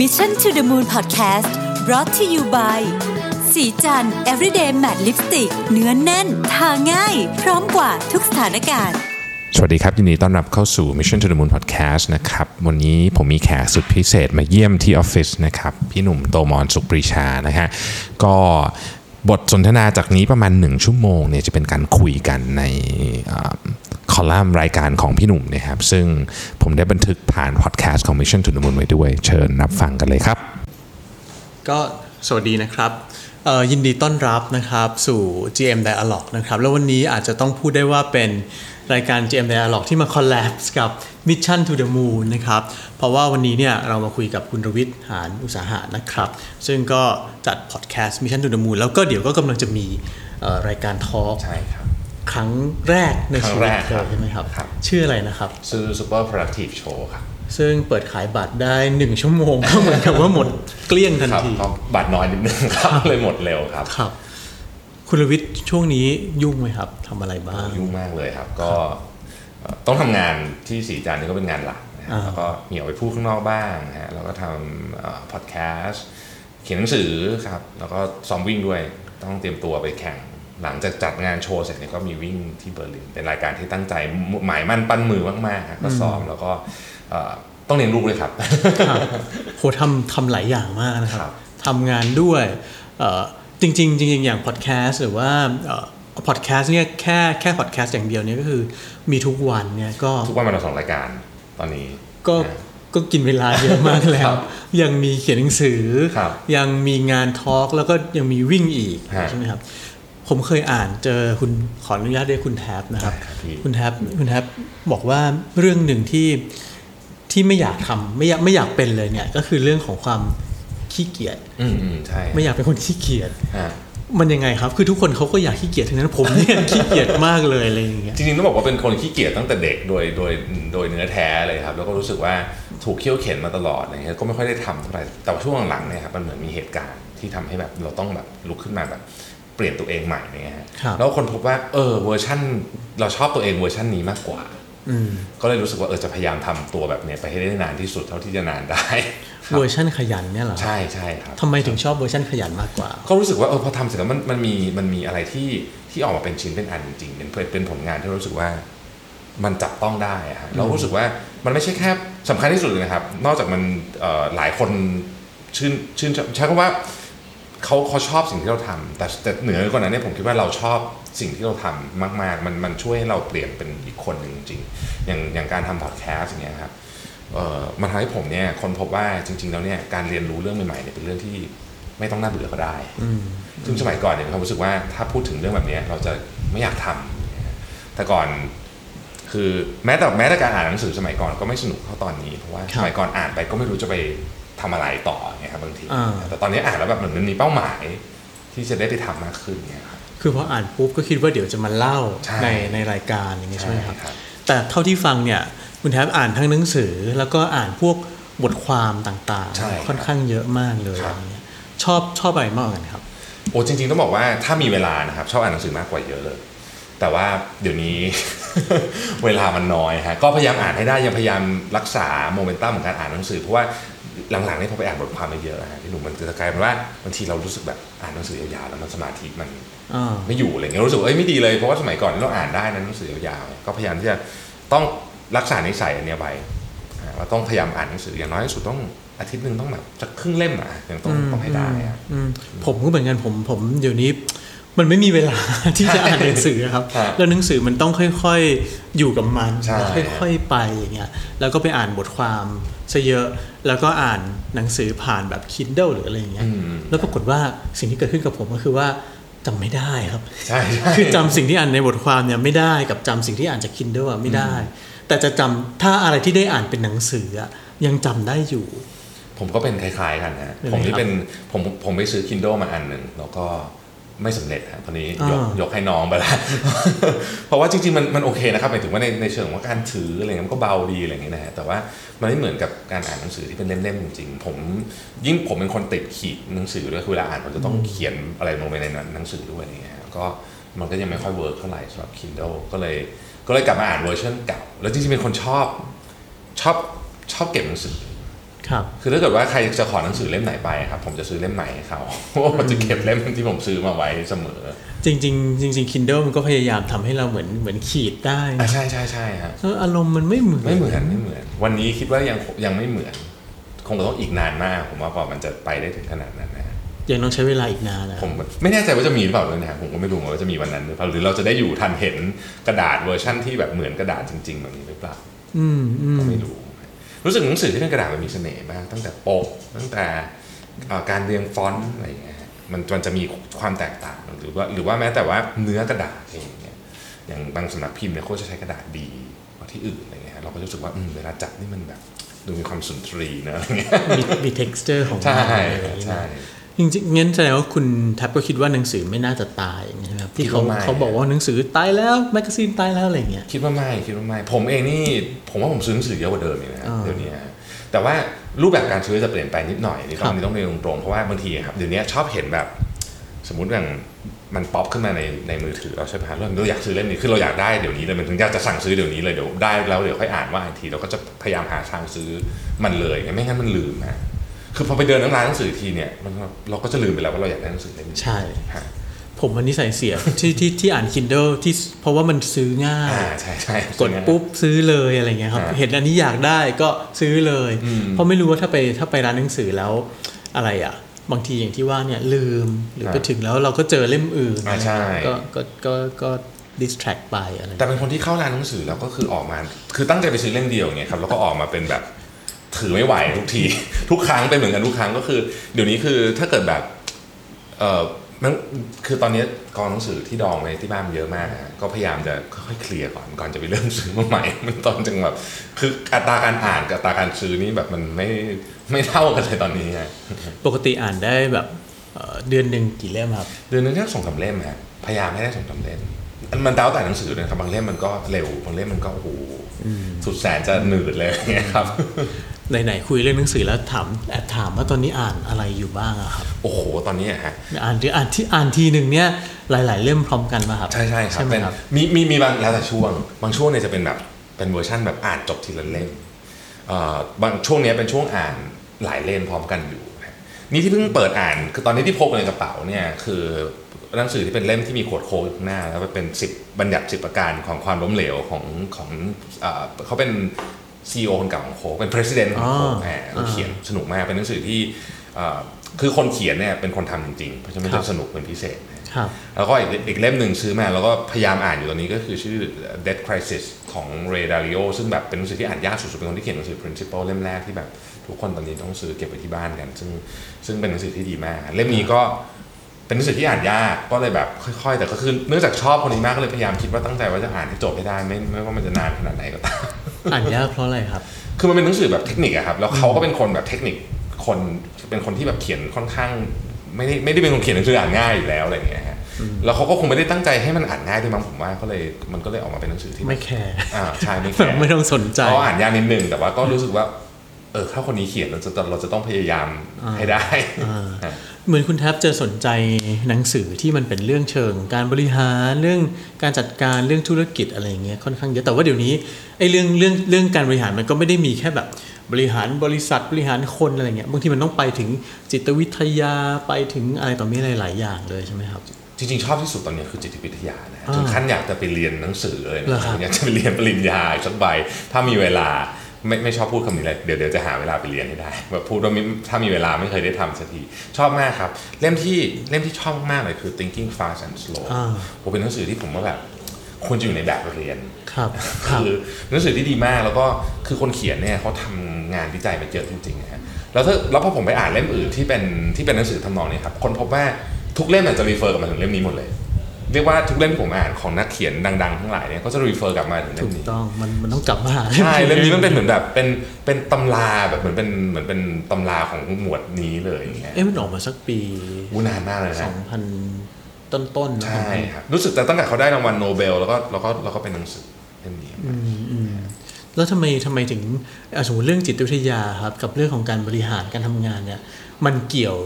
Mission to the Moon Podcast brought to you by สีจัน everyday matte lipstick เนื้อนแน่น ทาง่าย พร้อมกว่าทุกสถานการณ์ สวัสดีครับ ยินดีต้อนรับเข้าสู่ Mission to the Moon Podcast นะครับ วันนี้ผมมีแขกสุดพิเศษมาเยี่ยมที่ออฟฟิศนะครับ พี่หนุ่มโตมอนสุปรีชานะฮะก็บทสนทนาจากนี้ประมาณ 1 ชั่วโมงเนี่ยจะเป็นการคุยกันใน คอลัมน์รายการของพี่หนุ่มนะครับ ซึ่งผมได้บันทึกผ่านพอดแคสต์ของ Mission to the Moon ไว้ด้วย เชิญรับฟังกันเลยครับ ก็สวัสดีนะครับเอ่อยินดีต้อนรับนะครับสู่ GM Dialog นะครับ แล้ววันนี้อาจจะต้องพูดได้ว่าเป็นรายการ GM Dialog ที่มาคอลแลบกับ Mission to the Moon นะครับ เพราะว่าวันนี้เนี่ยเรามาคุยกับคุณรวิทย์หานอุตสาหะนะครับ ซึ่งก็จัดพอดแคสต์ Mission to the Moon แล้วก็เดี๋ยวก็กำลังจะมีเอ่อรายการทอล์กใช่ครับ ครั้งแรกในครั้ชีงวิแรตกครับเลยใช่ไหมครับครับ ชื่ออะไรนะครับซื้อ Super Productive Show ครับซึ่งเปิดขายบัตรได้ 1 ชั่วโมงก็เหมือนกับว่าหมดเกลี้ยงทันครับทีก็บัตรน้อยนิดนึงครับเลยหมดเร็วครับครับ คุณรวิทย์ช่วงนี้ยุ่งไหมครับทำอะไรบ้างยุ่งมากเลยครับ ก็เอ่อต้องทำงานที่สีจันทร์นี่ก็เป็นงานหลักนะฮะอ่าแล้วก็มีออกไปพูดข้างนอกบ้างนะฮะแล้วก็ทำพอดแคสต์เขียนหนังสือครับ แล้วก็ซ้อมวิ่งด้วยต้องเตรียมตัวไปแข่ง หลังจากจัดงานโชว์เสร็จเนี่ยก็มีวิ่งที่เบอร์ลิน เป็นรายการที่ตั้งใจหมายมั่นปั้นมือมากๆครับก็ซ้อมแล้วก็เอ่อต้องเรียนรู้เลยครับครับโหทำทำหลายอย่างมากนะคครัรับบทำงานด้วยเอ่อจริงๆจริงๆอย่างพอดแคสต์หรือว่าพอดแคสต์เนี่ยแค่แค่พอดแคสต์อย่างเดียวเนี่ยก็คือมีทุกวันเนี่ยก็ทุกวันมันเราสองรายการตอนนี้ก็นะก็กินเวลาเยอะมากแล้ควรับยังมีเขียนหนังสือครับยังมีงานทอล์กแล้วก็ยังมีวิ่งอีกฮะใช่ไหมครับ ผมเคยอ่านเจอคุณขออนุญาตเรียกคุณแท็บนะครับได้ครับพี่คุณแท็บคุณแท็บบอกว่าเรื่องหนึ่งที่ที่ไม่อยากทำไม่อยากไม่อยากเป็นเลยเนี่ย ก็คือเรื่องของความขี้เกียจอืมอืมใช่ไม่อยากเป็นคนขี้เกียจฮะมันยังไงครับ คือทุกคนเขาก็อยากขี้เกียจทั้งนั้นผมเนี่ยขี้เกียจมากเลยอะไรอย่างเงี้ยจจริงๆต้องบอกว่าเป็นคนขี้เกียจตั้งแต่เด็กโดยโดยโดยเนื้อแท้เลยครับ แล้วก็รู้สึกว่าถูกเคี่ยวเข็นมาตลอดอะไรเงี้ยก็ไม่ค่อยได้ทำเท่าไหร่แต่ว่าช่วงหลังๆเนี่ยครับมันเหมือนมีเหตุการณ์ที่ทำให้แบบเราต้องแบบลุกขึ้นมาแบบ เปลี่ยนตัวเองใหม่เนี่ยฮะครับแล้วคนพบว่าเออเวอร์ชันเราชอบตัวเองเวอร์ชันนี้มากกว่าอืมก็เลยรู้สึกว่าเออจะพยายามทำตัวแบบเนี้ยไปให้ได้นานที่สุดเท่าที่จะนานได้ครับเวอร์ชันขยันเนี่ยเหรอใช่ใช่ครับทำไมถึงชอบเวอร์ชันขยันมากกว่า ก็รู้สึกว่าเออพอทำเสร็จแล้วมันมันมีมันมีอะไรที่ที่ออกมาเป็นชิ้นเป็นอันจริงๆเป็นเป็นเป็นผลงานที่รู้สึกว่ามันจับต้องได้อะฮะเรารู้สึกว่ามันไม่ใช่แค่สำคัญที่สุดเลยนะครับ นอกจากมันเอ่อหลายคนชื่นชื่นชอบใช้คำว่า เขาเขาชอบสิ่งที่เราทำแต่แต่เหนือกว่านั้นเนี่ยผมคิดว่าเราชอบสิ่งที่เราทำมากๆ มันมันช่วยให้เราเปลี่ยนเป็นอีกคนหนึ่งจริงๆอย่างอย่างการทำพอดแคสต์อย่างเงี้ยครับเอ่อมันทำให้ผมเนี่ยคนพบว่าจริง ๆ แล้วเนี่ยการเรียนรู้เรื่องใหม่ๆเนี่ยเป็นเรื่องที่ไม่ต้องน่าเบื่อก็ได้ซึ่งสมัยก่อนเนี่ยมีความรู้สึกว่าถ้าพูดถึงเรื่องแบบเนี้ยเราจะไม่อยากทำแต่ก่อนคือแม้แต่แม้แต่การอ่านหนังสือสมัยก่อนก็ไม่สนุกเท่าตอนนี้เพราะว่าสมัยก่อนอ่านไปก็ไม่รู้จะไป ทำอะไรต่อเนี่ยครับบางทีอ่าแต่ตอนนี้อ่านแล้วแบบเหมือนมันมีเป้าหมาย ที่จะได้ไปทำมากขึ้นเนี่ยครับคือพออ่านปุ๊บก็คิดว่าเดี๋ยวจะมาเล่าใช่ในในรายการอย่างเงี้ยใช่ไหมครับครับ แต่เท่าที่ฟังเนี่ยคุณแทบอ่านทั้งหนังสือ แล้วก็อ่านพวกบทความต่างใช่ครับๆค่อนข้างเยอะมากเลยครับอะไรเงี้ยชอบชอบอะไรมากกว่ากันครับโอ้จริงๆต้องบอกว่าถ้ามีเวลานะครับ ชอบอ่านหนังสือมากกว่าเยอะเลย แต่ว่าเดี๋ยวนี้เวลามันน้อยฮะก็พยายามอ่านให้ได้ยังพยายามรักษาโมเมนตัมของการอ่านหนังสือเพราะว่า หลังๆนี่พอไปอ่านบทความมาเยอะนะฮะพี่หนุ่มมันจะกลายเป็นว่าบางทีเรารู้สึกแบบอ่านหนังสือยาวๆแล้วมันสมาธิมันอ่าไม่อยู่อะไรเงี้ยรู้สึกว่าเอ้ยไม่ดีเลยเพราะว่าสมัยก่อนเราอ่านได้นะหนังสือยาวๆก็พยายามที่จะต้องรักษานิสัยอันเนี้ยไว้อ่าว่าต้องพยายามอ่านหนังสืออย่างน้อยที่สุดต้องอาทิตย์หนึ่งต้องแบบสักครึ่งเล่มอะยังต้องต้องให้ได้อะอืมผมก็เหมือนกันผมผมเดี๋ยวนี้มันไม่มีเวลาที่จะอ่านหนังสือครับครับแล้วหนังสือมันต้องค่อยๆอยู่กับมันใช่แล้วค่อยๆไปอย่างเงี้ย แล้วก็ไปอ่านบทความ ซะเยอะแล้วก็อ่านหนังสือผ่านแบบ Kindle หรืออะไรอย่างเงี้ยอืมแล้วปรากฏว่าสิ่งที่เกิดขึ้นกับผมก็คือว่าจำไม่ได้ครับใช่ใช่คือจำสิ่งที่อ่านในบทความเนี่ยไม่ได้กับจำสิ่งที่อ่านจาก Kindle อะไม่ได้ แต่จะจำถ้าอะไรที่ได้อ่านเป็นหนังสืออะยังจำได้อยู่ ผมก็เป็นคล้ายๆกันนะเป็นไงผมนี่ครับเป็นผมผมไปซื้อ Kindle มาอันหนึ่งแล้วก็ ไม่สำเร็จฮะคนนี้ยกอ่ายยกให้น้องไปแล้วเพราะว่าจริงๆมันมันโอเคนะครับหมายถึงว่าในในเชิงของว่าการถืออะไรเงี้ยมันก็เบาดีอะไรเงี้ยนะฮะแต่ว่ามันไม่เหมือนกับการอ่านหนังสือที่เป็นเล่มๆจริงๆผม ยิ่งผมเป็นคนติดขีดหนังสือด้วยคือเวลาอ่านผมจะต้องเขียนอะไรลงไปในหนังสือด้วยอะไรเงี้ยฮะก็มันก็ยังไม่ค่อย work เท่าไหร่สำหรับ Kindle ก็เลยก็เลยกลับมาอ่านเวอร์ชันเก่า แล้วจริงๆเป็นคนชอบชอบชอบเก็บหนังสือ ครับคือถ้าเกิดว่าใครจะขอหนังสือเล่มไหนไปครับ ผมจะซื้อเล่มใหม่ให้เขาเพราะว่ามันจะเก็บเล่มที่ผมซื้อมาไว้เสมอ จริงๆจริง ๆ Kindle มันก็พยายามทำให้เราเหมือนเหมือนขีดได้อะใช่ใช่ใช่ฮะแล้วอารมณ์มันไม่เหมือนไม่เหมือนไม่เหมือน วันนี้คิดว่ายังยังไม่เหมือน คงต้องอีกนานมาก ผมว่ากว่ามันจะไปได้ถึงขนาดนั้นนะยังต้องใช้เวลาอีกนานนะผมไม่แน่ใจว่าจะมีหรือเปล่าด้วยนะครับผมก็ไม่รู้ว่าจะมีวันนั้นหรือเปล่าหรือเราจะได้อยู่ทันเห็นกระดาษเวอร์ชั่นที่แบบเหมือนกระดาษจริงๆแบบนี้หรือเปล่า อืมอืมก็ไม่รู้ รู้สึกหนังสือที่เป็นกระดาษมันมีเสน่ห์มาก ตั้งแต่ปกตั้งแต่เอ่อการเรียงฟอนต์อะไรอย่างเงี้ยฮะมันมันจะมีความแตกต่างหรือว่าหรือว่าแม้แต่ว่าเนื้อกระดาษเองเนี่ยอย่างบางสำนักพิมพ์เนี่ยเขาจะใช้กระดาษดีกว่าที่อื่นอะไรเงี้ยฮะเราก็รู้สึกว่าอืมเวลาจับนี่มันแบบดูมีความสุนทรีย์เนอะอะไรเงี้ยมีมี texture ของมันใช่อะไรอย่างเงี้ยใช่ จริงๆงั้นแสดงว่าคุณแท็บก็คิดว่าหนังสือไม่น่าจะตายอย่างเงี้ยใช่ไหมครับที่เขาคิดว่าไม่เขาบอกว่าหนังสือตายแล้ว magazine ตายแล้วอะไรอย่างเงี้ยคิดว่าไม่คิดว่าไม่ผมเองนี่ผมว่าผมซื้อหนังสือเยอะกว่าเดิมอีกนะฮะอ่าเดี๋ยวนี้ฮะแต่ว่ารูปแบบการซื้อจะเปลี่ยนไปนิดหน่อยนี่ครับต้องต้องเรียนตรงๆเพราะว่าบางทีครับเดี๋ยวนี้ชอบเห็นแบบสมมติอย่างมันป๊อปขึ้นมาในในมือถือเราใช่ไหมฮะเราเราอยากซื้อเล่มนี้คือเราอยากได้เดี๋ยวนี้เลยมันถึงอยากจะสั่งซื้อเดี๋ยวนี้เลยเดี๋ยวได้แล้วเดี๋ยวค่อยอ่านว่าอีกทีเราก็จะพยายามหาทางซื้อมันเลยไม่งั้นมันลืมฮะ คือพอไปเดินร้านหนังสือทีเนี่ยมันเราก็จะลืมไปแล้วว่าเราอยากได้หนังสือเล่มนี้ใช่ฮะผมวันนี้ใส่เสียที่ที่ที่อ่าน Kindle ที่เพราะว่ามันซื้อง่ายอ่าใช่ใช่กดปุ๊บซื้อเลยอะไรเงี้ยครับอ่าเห็นอันนี้อยากได้ก็ซื้อเลยอืมเพราะไม่รู้ว่าถ้าไปถ้าไปร้านหนังสือแล้วอะไรอะ บางทีอย่างที่ว่าเนี่ยลืมหรือไปถึงแล้วเราก็เจอเล่มอื่นอ่าใช่ก็ก็ก็ก็ distract ไปอะไรแต่เป็นคนที่เข้าร้านหนังสือแล้วก็คือออกมา คือตั้งใจไปซื้อเล่มเดียวอย่างเงี้ยครับแล้วก็ออกมาเป็นแบบ ถือไม่ไหวทุกที ทุกครั้งเป็นเหมือนกันทุกครั้งก็คือ เดี๋ยวนี้คือถ้าเกิดแบบเออมันคือตอนนี้กองหนังสือที่ดองไว้ที่บ้านมันเยอะมากอะก็พยายามจะค่อยๆเคลียร์ก่อนก่อนจะไปเริ่มซื้อมาใหม่ มันตอนจังแบบคืออัตราการอ่านกับอัตราการซื้อนี่แบบมันไม่ไม่เท่ากันเลยตอนนี้ฮะปกติอ่านได้แบบเอ่อเดือนหนึ่งกี่เล่มครับ เดือนนึงแค่สองสามเล่มฮะพยายามให้ได้สองสามเล่มมันมันแล้วแต่หนังสือนะครับบางเล่มมันก็เร็วบางเล่มมันก็โอ้โหสุดแสนจะหนืดเลยอย่างเงี้ยครับ ไหนๆคุยเรื่องหนังสือแล้วถามแอบถามว่าตอนนี้อ่านอะไรอยู่บ้างอะครับโอ้โหตอนนี้อะฮะอ่านที่อ่านที่อ่านทีหนึ่งเนี่ยหลาย ๆ เล่มพร้อมกันป่ะครับใช่ใช่ครับใช่ไหมเป็นครับมีมีมีบางแล้วแต่ช่วง บางช่วงเนี่ยจะเป็นแบบเป็นเวอร์ชั่นแบบอ่านจบทีละเล่มเอ่อบางช่วงเนี้ยเป็นช่วงอ่านหลายเล่มพร้อมกันอยู่ฮะนี่ที่เพิ่งเปิดอ่านคือตอนนี้ที่พกในกระเป๋าเนี่ยคือหนังสือที่เป็นเล่มที่มีขวดโค้กอยู่ข้างหน้า แล้วมันเป็นสิบบัญญัติสิบประการของความล้มเหลวของของเอ่อเขาเป็น ซีอคนเก่าของโค้กเป็น president ของโค้กอ๋อแหมแล้วเขียนสนุกมากเป็นหนังสือที่เอ่อคือคนเขียนเนี่ยเป็นคนทำจริงๆ เพราะฉะนั้นมันครัจะบสนุกเป็นพิเศษนะครับแล้วก็อีกอีกเล่มหนึ่งซื้อมาแล้วก็พยายามอ่านอยู่ตอนนี้ก็คือชื่อ Death Crisis ของ Ray Dalio ซึ่งแบบเป็นหนังสือที่อ่านยากสุดๆ เป็นคนที่เขียนหนังสือ Principle เล่มแรกที่แบบทุกคนตอนนี้ต้องซื้อเก็บไว้ที่บ้านกัน ซึ่งซึ่งเป็นหนังสือที่ดีมาก เล่มนี้ก็เป็นหนังสือที่อ่านยากก็เลยแบบค่อยๆ แต่ก็คือเนื่องจากชอบคนนี้มากก็เลยพยายามคิดว่าตั้งใจว่าจะอ่านให้จบให้ได้ไม่ไม่ว่ามันจะนานขนาดไหนก็ตาม อ่านยากเพราะอะไรครับ คือมันเป็นหนังสือแบบเทคนิคอะครับ แล้วเขาก็เป็นคนแบบเทคนิคคนเป็นคนที่แบบเขียนค่อนข้าง ไม่ได้ไม่ได้เป็นคนเขียนหนังสืออ่านง่ายอยู่แล้วอะไรอย่างเงี้ยฮะแล้วเขาก็คงไม่ได้ตั้งใจให้มันอ่านง่ายด้วยมั้งผมว่าก็เลยมันก็เลยออกมาเป็นหนังสือที่ไม่แคร์อ่าใช่ไม่แคร์ไม่ต้องสนใจเขาอ่านยากนิดนึงแต่ว่าก็รู้สึกว่า เออถ้าคนนี้เขียนเราจะเราจะต้องพยายามให้ได้อ่า เหมือนคุณแทบจะสนใจหนังสือที่มันเป็นเรื่องเชิง การบริหารเรื่องการจัดการเรื่องธุรกิจอะไรอย่างเงี้ยค่อนข้างเยอะแต่ว่าเดี๋ยวนี้ไอ้เรื่องเรื่องเรื่องการบริหารมันก็ไม่ได้มีแค่แบบบริหารบริษัทบริหารคนอะไรเงี้ยบางทีมันต้องไปถึงจิตวิทยาไปถึงอะไรต่อมีอะไรหลายอย่างเลยใช่ไหมครับ จริงๆชอบที่สุดตอนนี้คือจิตวิทยานะอ่าถึงขั้นอยากจะไปเรียนหนังสือเลยเหรอนะครับอยากจะไปเรียนปริญญาอีกสักใบถ้ามีเวลา ไม่ไม่ชอบพูดคำนี้เลยเดี๋ยวเดี๋ยวจะหาเวลาไปเรียนให้ได้แบบพูดว่ามีถ้ามีเวลาไม่เคยได้ทำสักที ชอบมากครับ เล่มที่เล่มที่ชอบมากเลยคือ thinking fast and slow อ่าผมเป็นหนังสือที่ผมว่าแบบควรจะอยู่ในแบบเรียนครับครับคือหนังสือที่ดีมากแล้วก็คือคนเขียนเนี่ยเขาทำงานวิจัยมาเยอะจริงๆนะฮะแล้วถ้าแล้วพอผมไปอ่านเล่มอื่นที่เป็นที่เป็นหนังสือทำนองนี้ครับคนพบว่าทุกเล่มอาจจะ refer กลับมาถึงเล่มนี้หมดเลย เรียกว่าทุกเล่มที่ผมอ่านของนักเขียนดังๆทั้งหลายเนี่ยก็จะ refer กลับมาถึงเล่มนี้ถูกต้องมันมันต้องกลับมาหาใช่เล่มนี้มันเป็นเหมือนแบบเป็นเป็นตำราแบบเหมือนเป็นเหมือนเป็นตำราของหมวดนี้เลยอย่างเงี้ยเอ๊ะมันออกมาสักปีวูนานมากเลยนะ2000ต้นๆนะใช่ครับรู้สึกแต่ตั้งแต่เขาได้รางวัลโนเบลแล้วก็แล้วก็แล้วก็เป็นหนังสือเล่มนี้อืมอืมแล้วทำไมทำไมถึงอะสมมติเรื่องจิตวิทยาครับกับเรื่องของการบริหารการทำงานเนี่ย มันเกี่ยว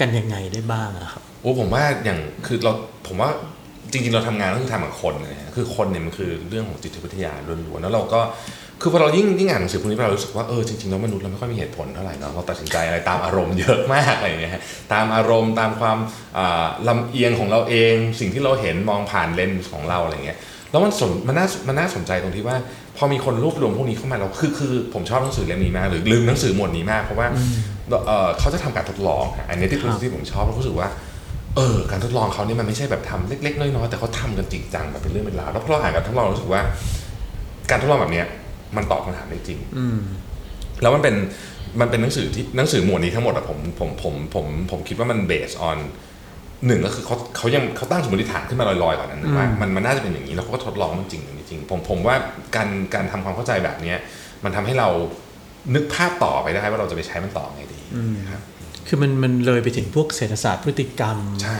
กันยังไงได้บ้างอะครับโอ้ผมว่าอย่างคือเราผมว่าจริงๆเราทำงานก็คือทำกับคนนะฮะคือคนเนี่ยมันคือเรื่องของจิตวิทยาล้วนๆแล้วเราก็คือพอเรายิ่งยิ่งอ่านหนังสือพวกนี้เรารู้สึกว่าเออจริงๆแล้วมนุษย์เราไม่ค่อยมีเหตุผลเท่าไหร่เนาะเราตัดสินใจอะไรตามอารมณ์เยอะมากอะไรอย่างเงี้ยตามอารมณ์ตามความลำเอียงของเราเอง สิ่งที่เราเห็นมองผ่านเลนส์ของเราอะไรเงี้ยแล้วมันสนมันน่ามันน่าสนใจตรงที่ว่า พอมีคนรวบรวมพวกนี้เข้ามาเราคือคือผมชอบหนังสือเล่มนี้มากหรือลืมหนังสือหมวดนี้มาก เพราะว่าเออเขาจะทำการทดลองฮะอันนี้ที่ครับที่ผมชอบแล้วรู้สึกว่าเออการทดลองเขานี่มันไม่ใช่แบบทำเล็ก ๆ น้อยๆแต่เขาทำกันจริงจังแบบเป็นเรื่องเป็นราวแล้วพอเราอ่านการทดลองเรารู้สึกว่า การทดลองแบบเนี้ยมันตอบคำถามได้จริงอืมแล้วมันเป็นมันเป็นหนังสือที่หนังสือหมวดนี้ทั้งหมดอะผมผมผมผมผมคิดว่ามันเบสออน หนึ่งก็คือเขาเขายังเขาตั้งสมมติฐานขึ้นมาลอยๆก่อนนั้นว่ามันมันน่าจะเป็นอย่างนี้แล้วเขาก็ทดลองมันจริงหรือไม่จริง ผมผมว่าการการทำความเข้าใจแบบเนี้ยมันทำให้เรานึกภาพต่อไปได้ว่าเราจะไปใช้มันต่อไงดีครับคือมันมันเลยไปถึงพวกเศรษฐศาสตร์พฤติกรรมใช่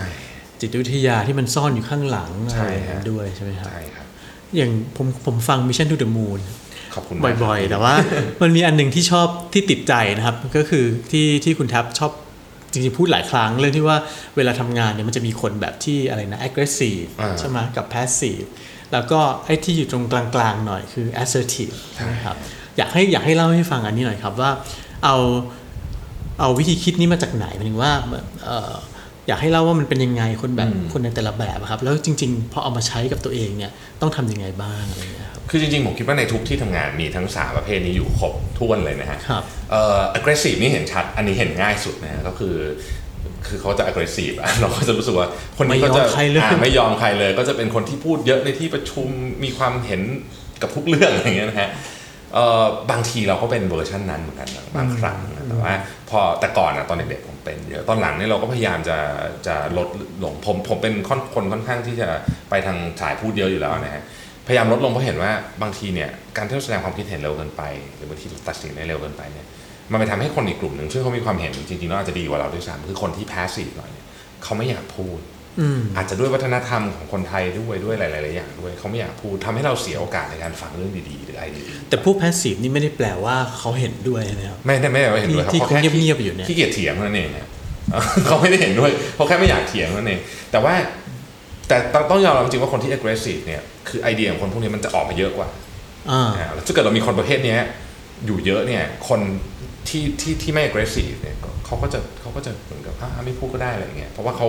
จิตวิทยาที่มันซ่อนอยู่ข้างหลังใช่อะไรอย่างนั้นฮะด้วยใช่ไหมครับใช่ครับ อย่างผมผมฟัง Mission to the Moon ขอบคุณมากบ่อยๆ แต่ว่ามันมีอันหนึ่งที่ชอบที่ติดใจนะครับ ก็คือที่ที่คุณแท็บชอบ จริงๆพูดหลายครั้งเรื่องที่ว่าเวลาทำงานเนี่ยมันจะมีคนแบบที่อะไรนะ aggressive อ่าใช่ไหมกับ passive แล้วก็ไอ้ที่อยู่ตรงกลางๆหน่อยคือ assertive ใช่ไหมครับอยากให้อยากให้เล่าให้ฟังอันนี้หน่อยครับว่าเอาเอาวิธีคิดนี้มาจากไหนหมายถึงว่าเอ่ออยากให้เล่าว่ามันเป็นยังไงคนแบบอืมคนในแต่ละแบบอะครับ แล้วจริง ๆ พอเอามาใช้กับตัวเองเนี่ยต้องทำยังไงบ้างอะไรอย่างเงี้ย ครับคือจริงๆ ผมคิดว่าในทุกที่ทำงานมีทั้งสามประเภทนี้อยู่ครบถ้วนเลยนะฮะครับเอ่อ aggressive นี่เห็นชัด อันนี้เห็นง่ายสุดนะฮะก็คือ คือเขาจะ aggressive อะเราก็จะรู้สึกว่าคนนี้ก็จะไม่ยอมใครเลยอ่าไม่ยอมใครเลย ก็จะเป็นคนที่พูดเยอะในที่ประชุมมีความเห็นกับทุกเรื่องอะไรอย่างเงี้ยนะฮะเอ่อบางทีเราก็เป็นเวอร์ชันนั้นเหมือนกันนะบางครั้งนะแต่ว่าพอแต่ก่อนนะตอนเด็กๆผมเป็นเยอะตอนหลังเนี่ยเราก็พยายามจะจะลดลงผมผมเป็นค่อนคนค่อนข้างที่จะไปทางสายพูดเยอะอยู่แล้วนะฮะ พยายามลดลงเพราะเห็นว่าบางทีเนี่ยการที่เราแสดงความคิดเห็นเร็วเกินไป หรือบางทีเราตัดสินได้เร็วเกินไปเนี่ยมันไปทำให้คนอีกกลุ่มหนึ่งซึ่งเขามีความเห็นจริงๆแล้วอาจจะดีกว่าเราด้วยซ้ำคือคนที่แพสซีฟหน่อยเนี่ยเขาไม่อยากพูดอืมอาจจะด้วยวัฒนธรรมของคนไทยด้วยด้วยหลายๆอย่างด้วยเขาไม่อยากพูดทำให้เราเสียโอกาสในการฟังเรื่องดีๆหรืออะไรดีๆแต่พวก passive นี่ไม่ได้แปลว่าเขาเห็นด้วยนะครับไม่ได้ไม่ได้ว่าเห็นด้วยครับที่เขาแค่ที่เงียบๆอยู่เนี่ยขี้เกียจเถียงเท่านั่นเองฮะเขาไม่ได้เห็นด้วยเขาแค่ไม่อยากเถียงเท่านั่นเองแต่ว่าแต่ต้องต้องยอมรับจริงๆว่าคนที่ aggressive เนี่ย คือไอเดียของคนพวกนี้มันจะออกมาเยอะกว่าอ่าอ่าแล้วถ้าเกิดเรามีคนประเภทเนี้ยอยู่เยอะเนี่ย คนที่ที่ที่ไม่ aggressive เนี่ยก็เขาก็จะเขาก็จะเหมือนกับอ่าไม่พูดก็ได้อะไรเงี้ยเพราะว่าเขา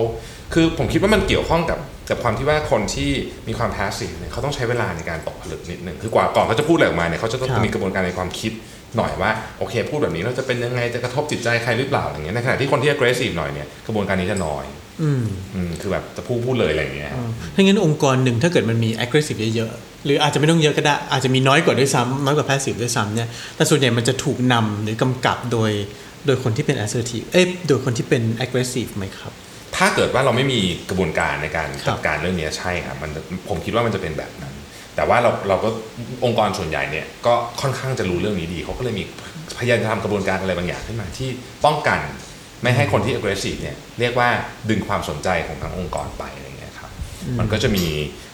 คือผมคิดว่ามันเกี่ยวข้องกับกับความที่ว่าคนที่มีความ passive เนี่ยเขาต้องใช้เวลาในการตกผลึกนิดนึงคือกว่าก่อนเขาจะพูดอะไรออกมาเนี่ยเขาจะต้องครับมีกระบวนการในความคิดหน่อยว่าโอเค พูดแบบนี้เราจะเป็นยังไงจะกระทบจิตใจใครหรือเปล่าอะไรเงี้ยในขณะที่คนที่ aggressive หน่อยเนี่ยกระบวนการนี้จะน้อย อืมอืมคือแบบจะพูดพูดเลยอะไรเงี้ยอ่าถ้างั้นองค์กรหนึ่งถ้าเกิดมันมี aggressive เยอะๆหรืออาจจะไม่ต้องเยอะก็ได้ อาจจะมีน้อยกว่าด้วยซ้ำน้อยกว่า passive ด้วยซ้ำเนี่ยแต่ส่วนใหญ่มันจะถูกนำหรือกำกับโดยโดยคนที่เป็น assertive เอ้ยโดยคนที่เป็น aggressive ไหมครับ ถ้าเกิดว่าเราไม่มีกระบวนการในการครัจับดการเรื่องนี้ใช่ครับมันผมคิดว่ามันจะเป็นแบบนั้น แต่ว่าเราเราก็องค์กรส่วนใหญ่เนี่ยก็ค่อนข้างจะรู้เรื่องนี้ดีเขาก็เลยมีพยายามทำกระบวนการอะไรบางอย่างขึ้นมาที่ป้องกัน ไม่ให้คนที่ aggressive เนี่ยเรียกว่าดึงความสนใจของทั้งองค์กรไปอะไรเงี้ยครับมันก็จะมี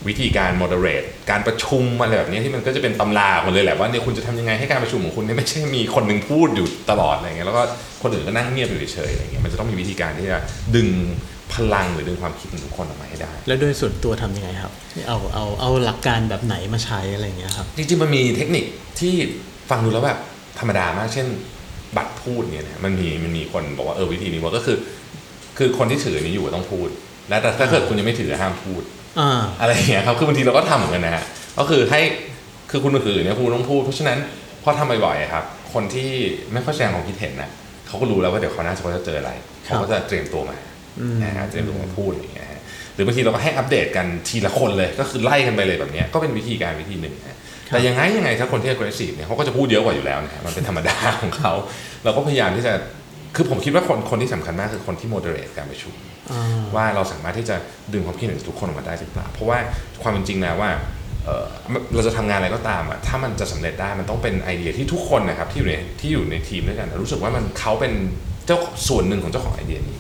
วิธีการ moderate การประชุมอะไรแบบนี้ที่มันก็จะเป็นตำราหมดเลยแหละว่าเนี่ยคุณจะทำยังไงให้การประชุมของคุณเนี่ยไม่ใช่มีคนหนึ่งพูดอยู่ตลอดอะไรเงี้ยแล้วก็คนอื่นก็นั่งเงียบอยู่เฉยๆอะไรเงี้ยมันจะต้องมีวิธีการที่จะดึงพลังหรือดึงความคิดของทุกคนออกมาให้ได้ แล้วโดยส่วนตัวทำยังไงครับ เอาเอาเอาหลักการแบบไหนมาใช้อะไรอย่างเงี้ยครับ จริงๆมันมีเทคนิคที่ฟังดูแล้วแบบธรรมดามาก เช่น บัตรพูดเนี่ยนะมันมีมันมีคนบอกว่าเออวิธีนี้ว่าก็คือ คือคนที่ถืออันนี้อยู่ต้องพูด แล้วแต่ถ้าเกิดคุณยังไม่ถือห้ามพูดอ่าอะไรอย่างเงี้ยครับคือบางทีเราก็ทำเหมือนกันนะฮะก็คือให้คือคุณถือเนี่ยคุณต้องพูด เพราะฉะนั้นพอทำบ่อยๆอะครับ คนที่ไม่ค่อยแสดงความคิดเห็นนะเขาก็รู้แล้วว่าเดี๋ยวเขาวหน่าจะเขาจะเจออะไรครับเขาก็จะเตรียมตัวมาอืมนะฮะเตรียมตัวมาพูดอย่างเงี้ยฮะหรือบางทีเราก็ให้อัปเดตกันทีละคนเลย ก็คือไล่กันไปเลยแบบเนี้ยก็เป็นวิธีการวิธีหนึ่งนะ แต่ยังไงยังไงถ้าคนที่ aggressive เนี่ยเขาก็จะพูดเยอะกว่าอยู่แล้วนะฮะมันเป็นธรรมดาของเขา เราก็พยายามที่จะคือผมคิดว่าคนคนที่สำคัญมากคือคนที่ moderate การประชุมอ่าว่าเราสามารถที่จะดึงความคิดเห็นทุกคนออกมาได้หรือเปล่าเพราะว่าความเป็นจริงแล้วว่าเอ่อเราจะทำงานอะไรก็ตามอะถ้ามันจะสำเร็จได้มันต้องเป็นไอเดียที่ทุกคนนะครับที่อยู่ในที่อยู่ในทีมด้วยกันรู้สึกว่ามันเขาเป็นเจ้าส่วนหนึ่งของเจ้าของไอเดียนี้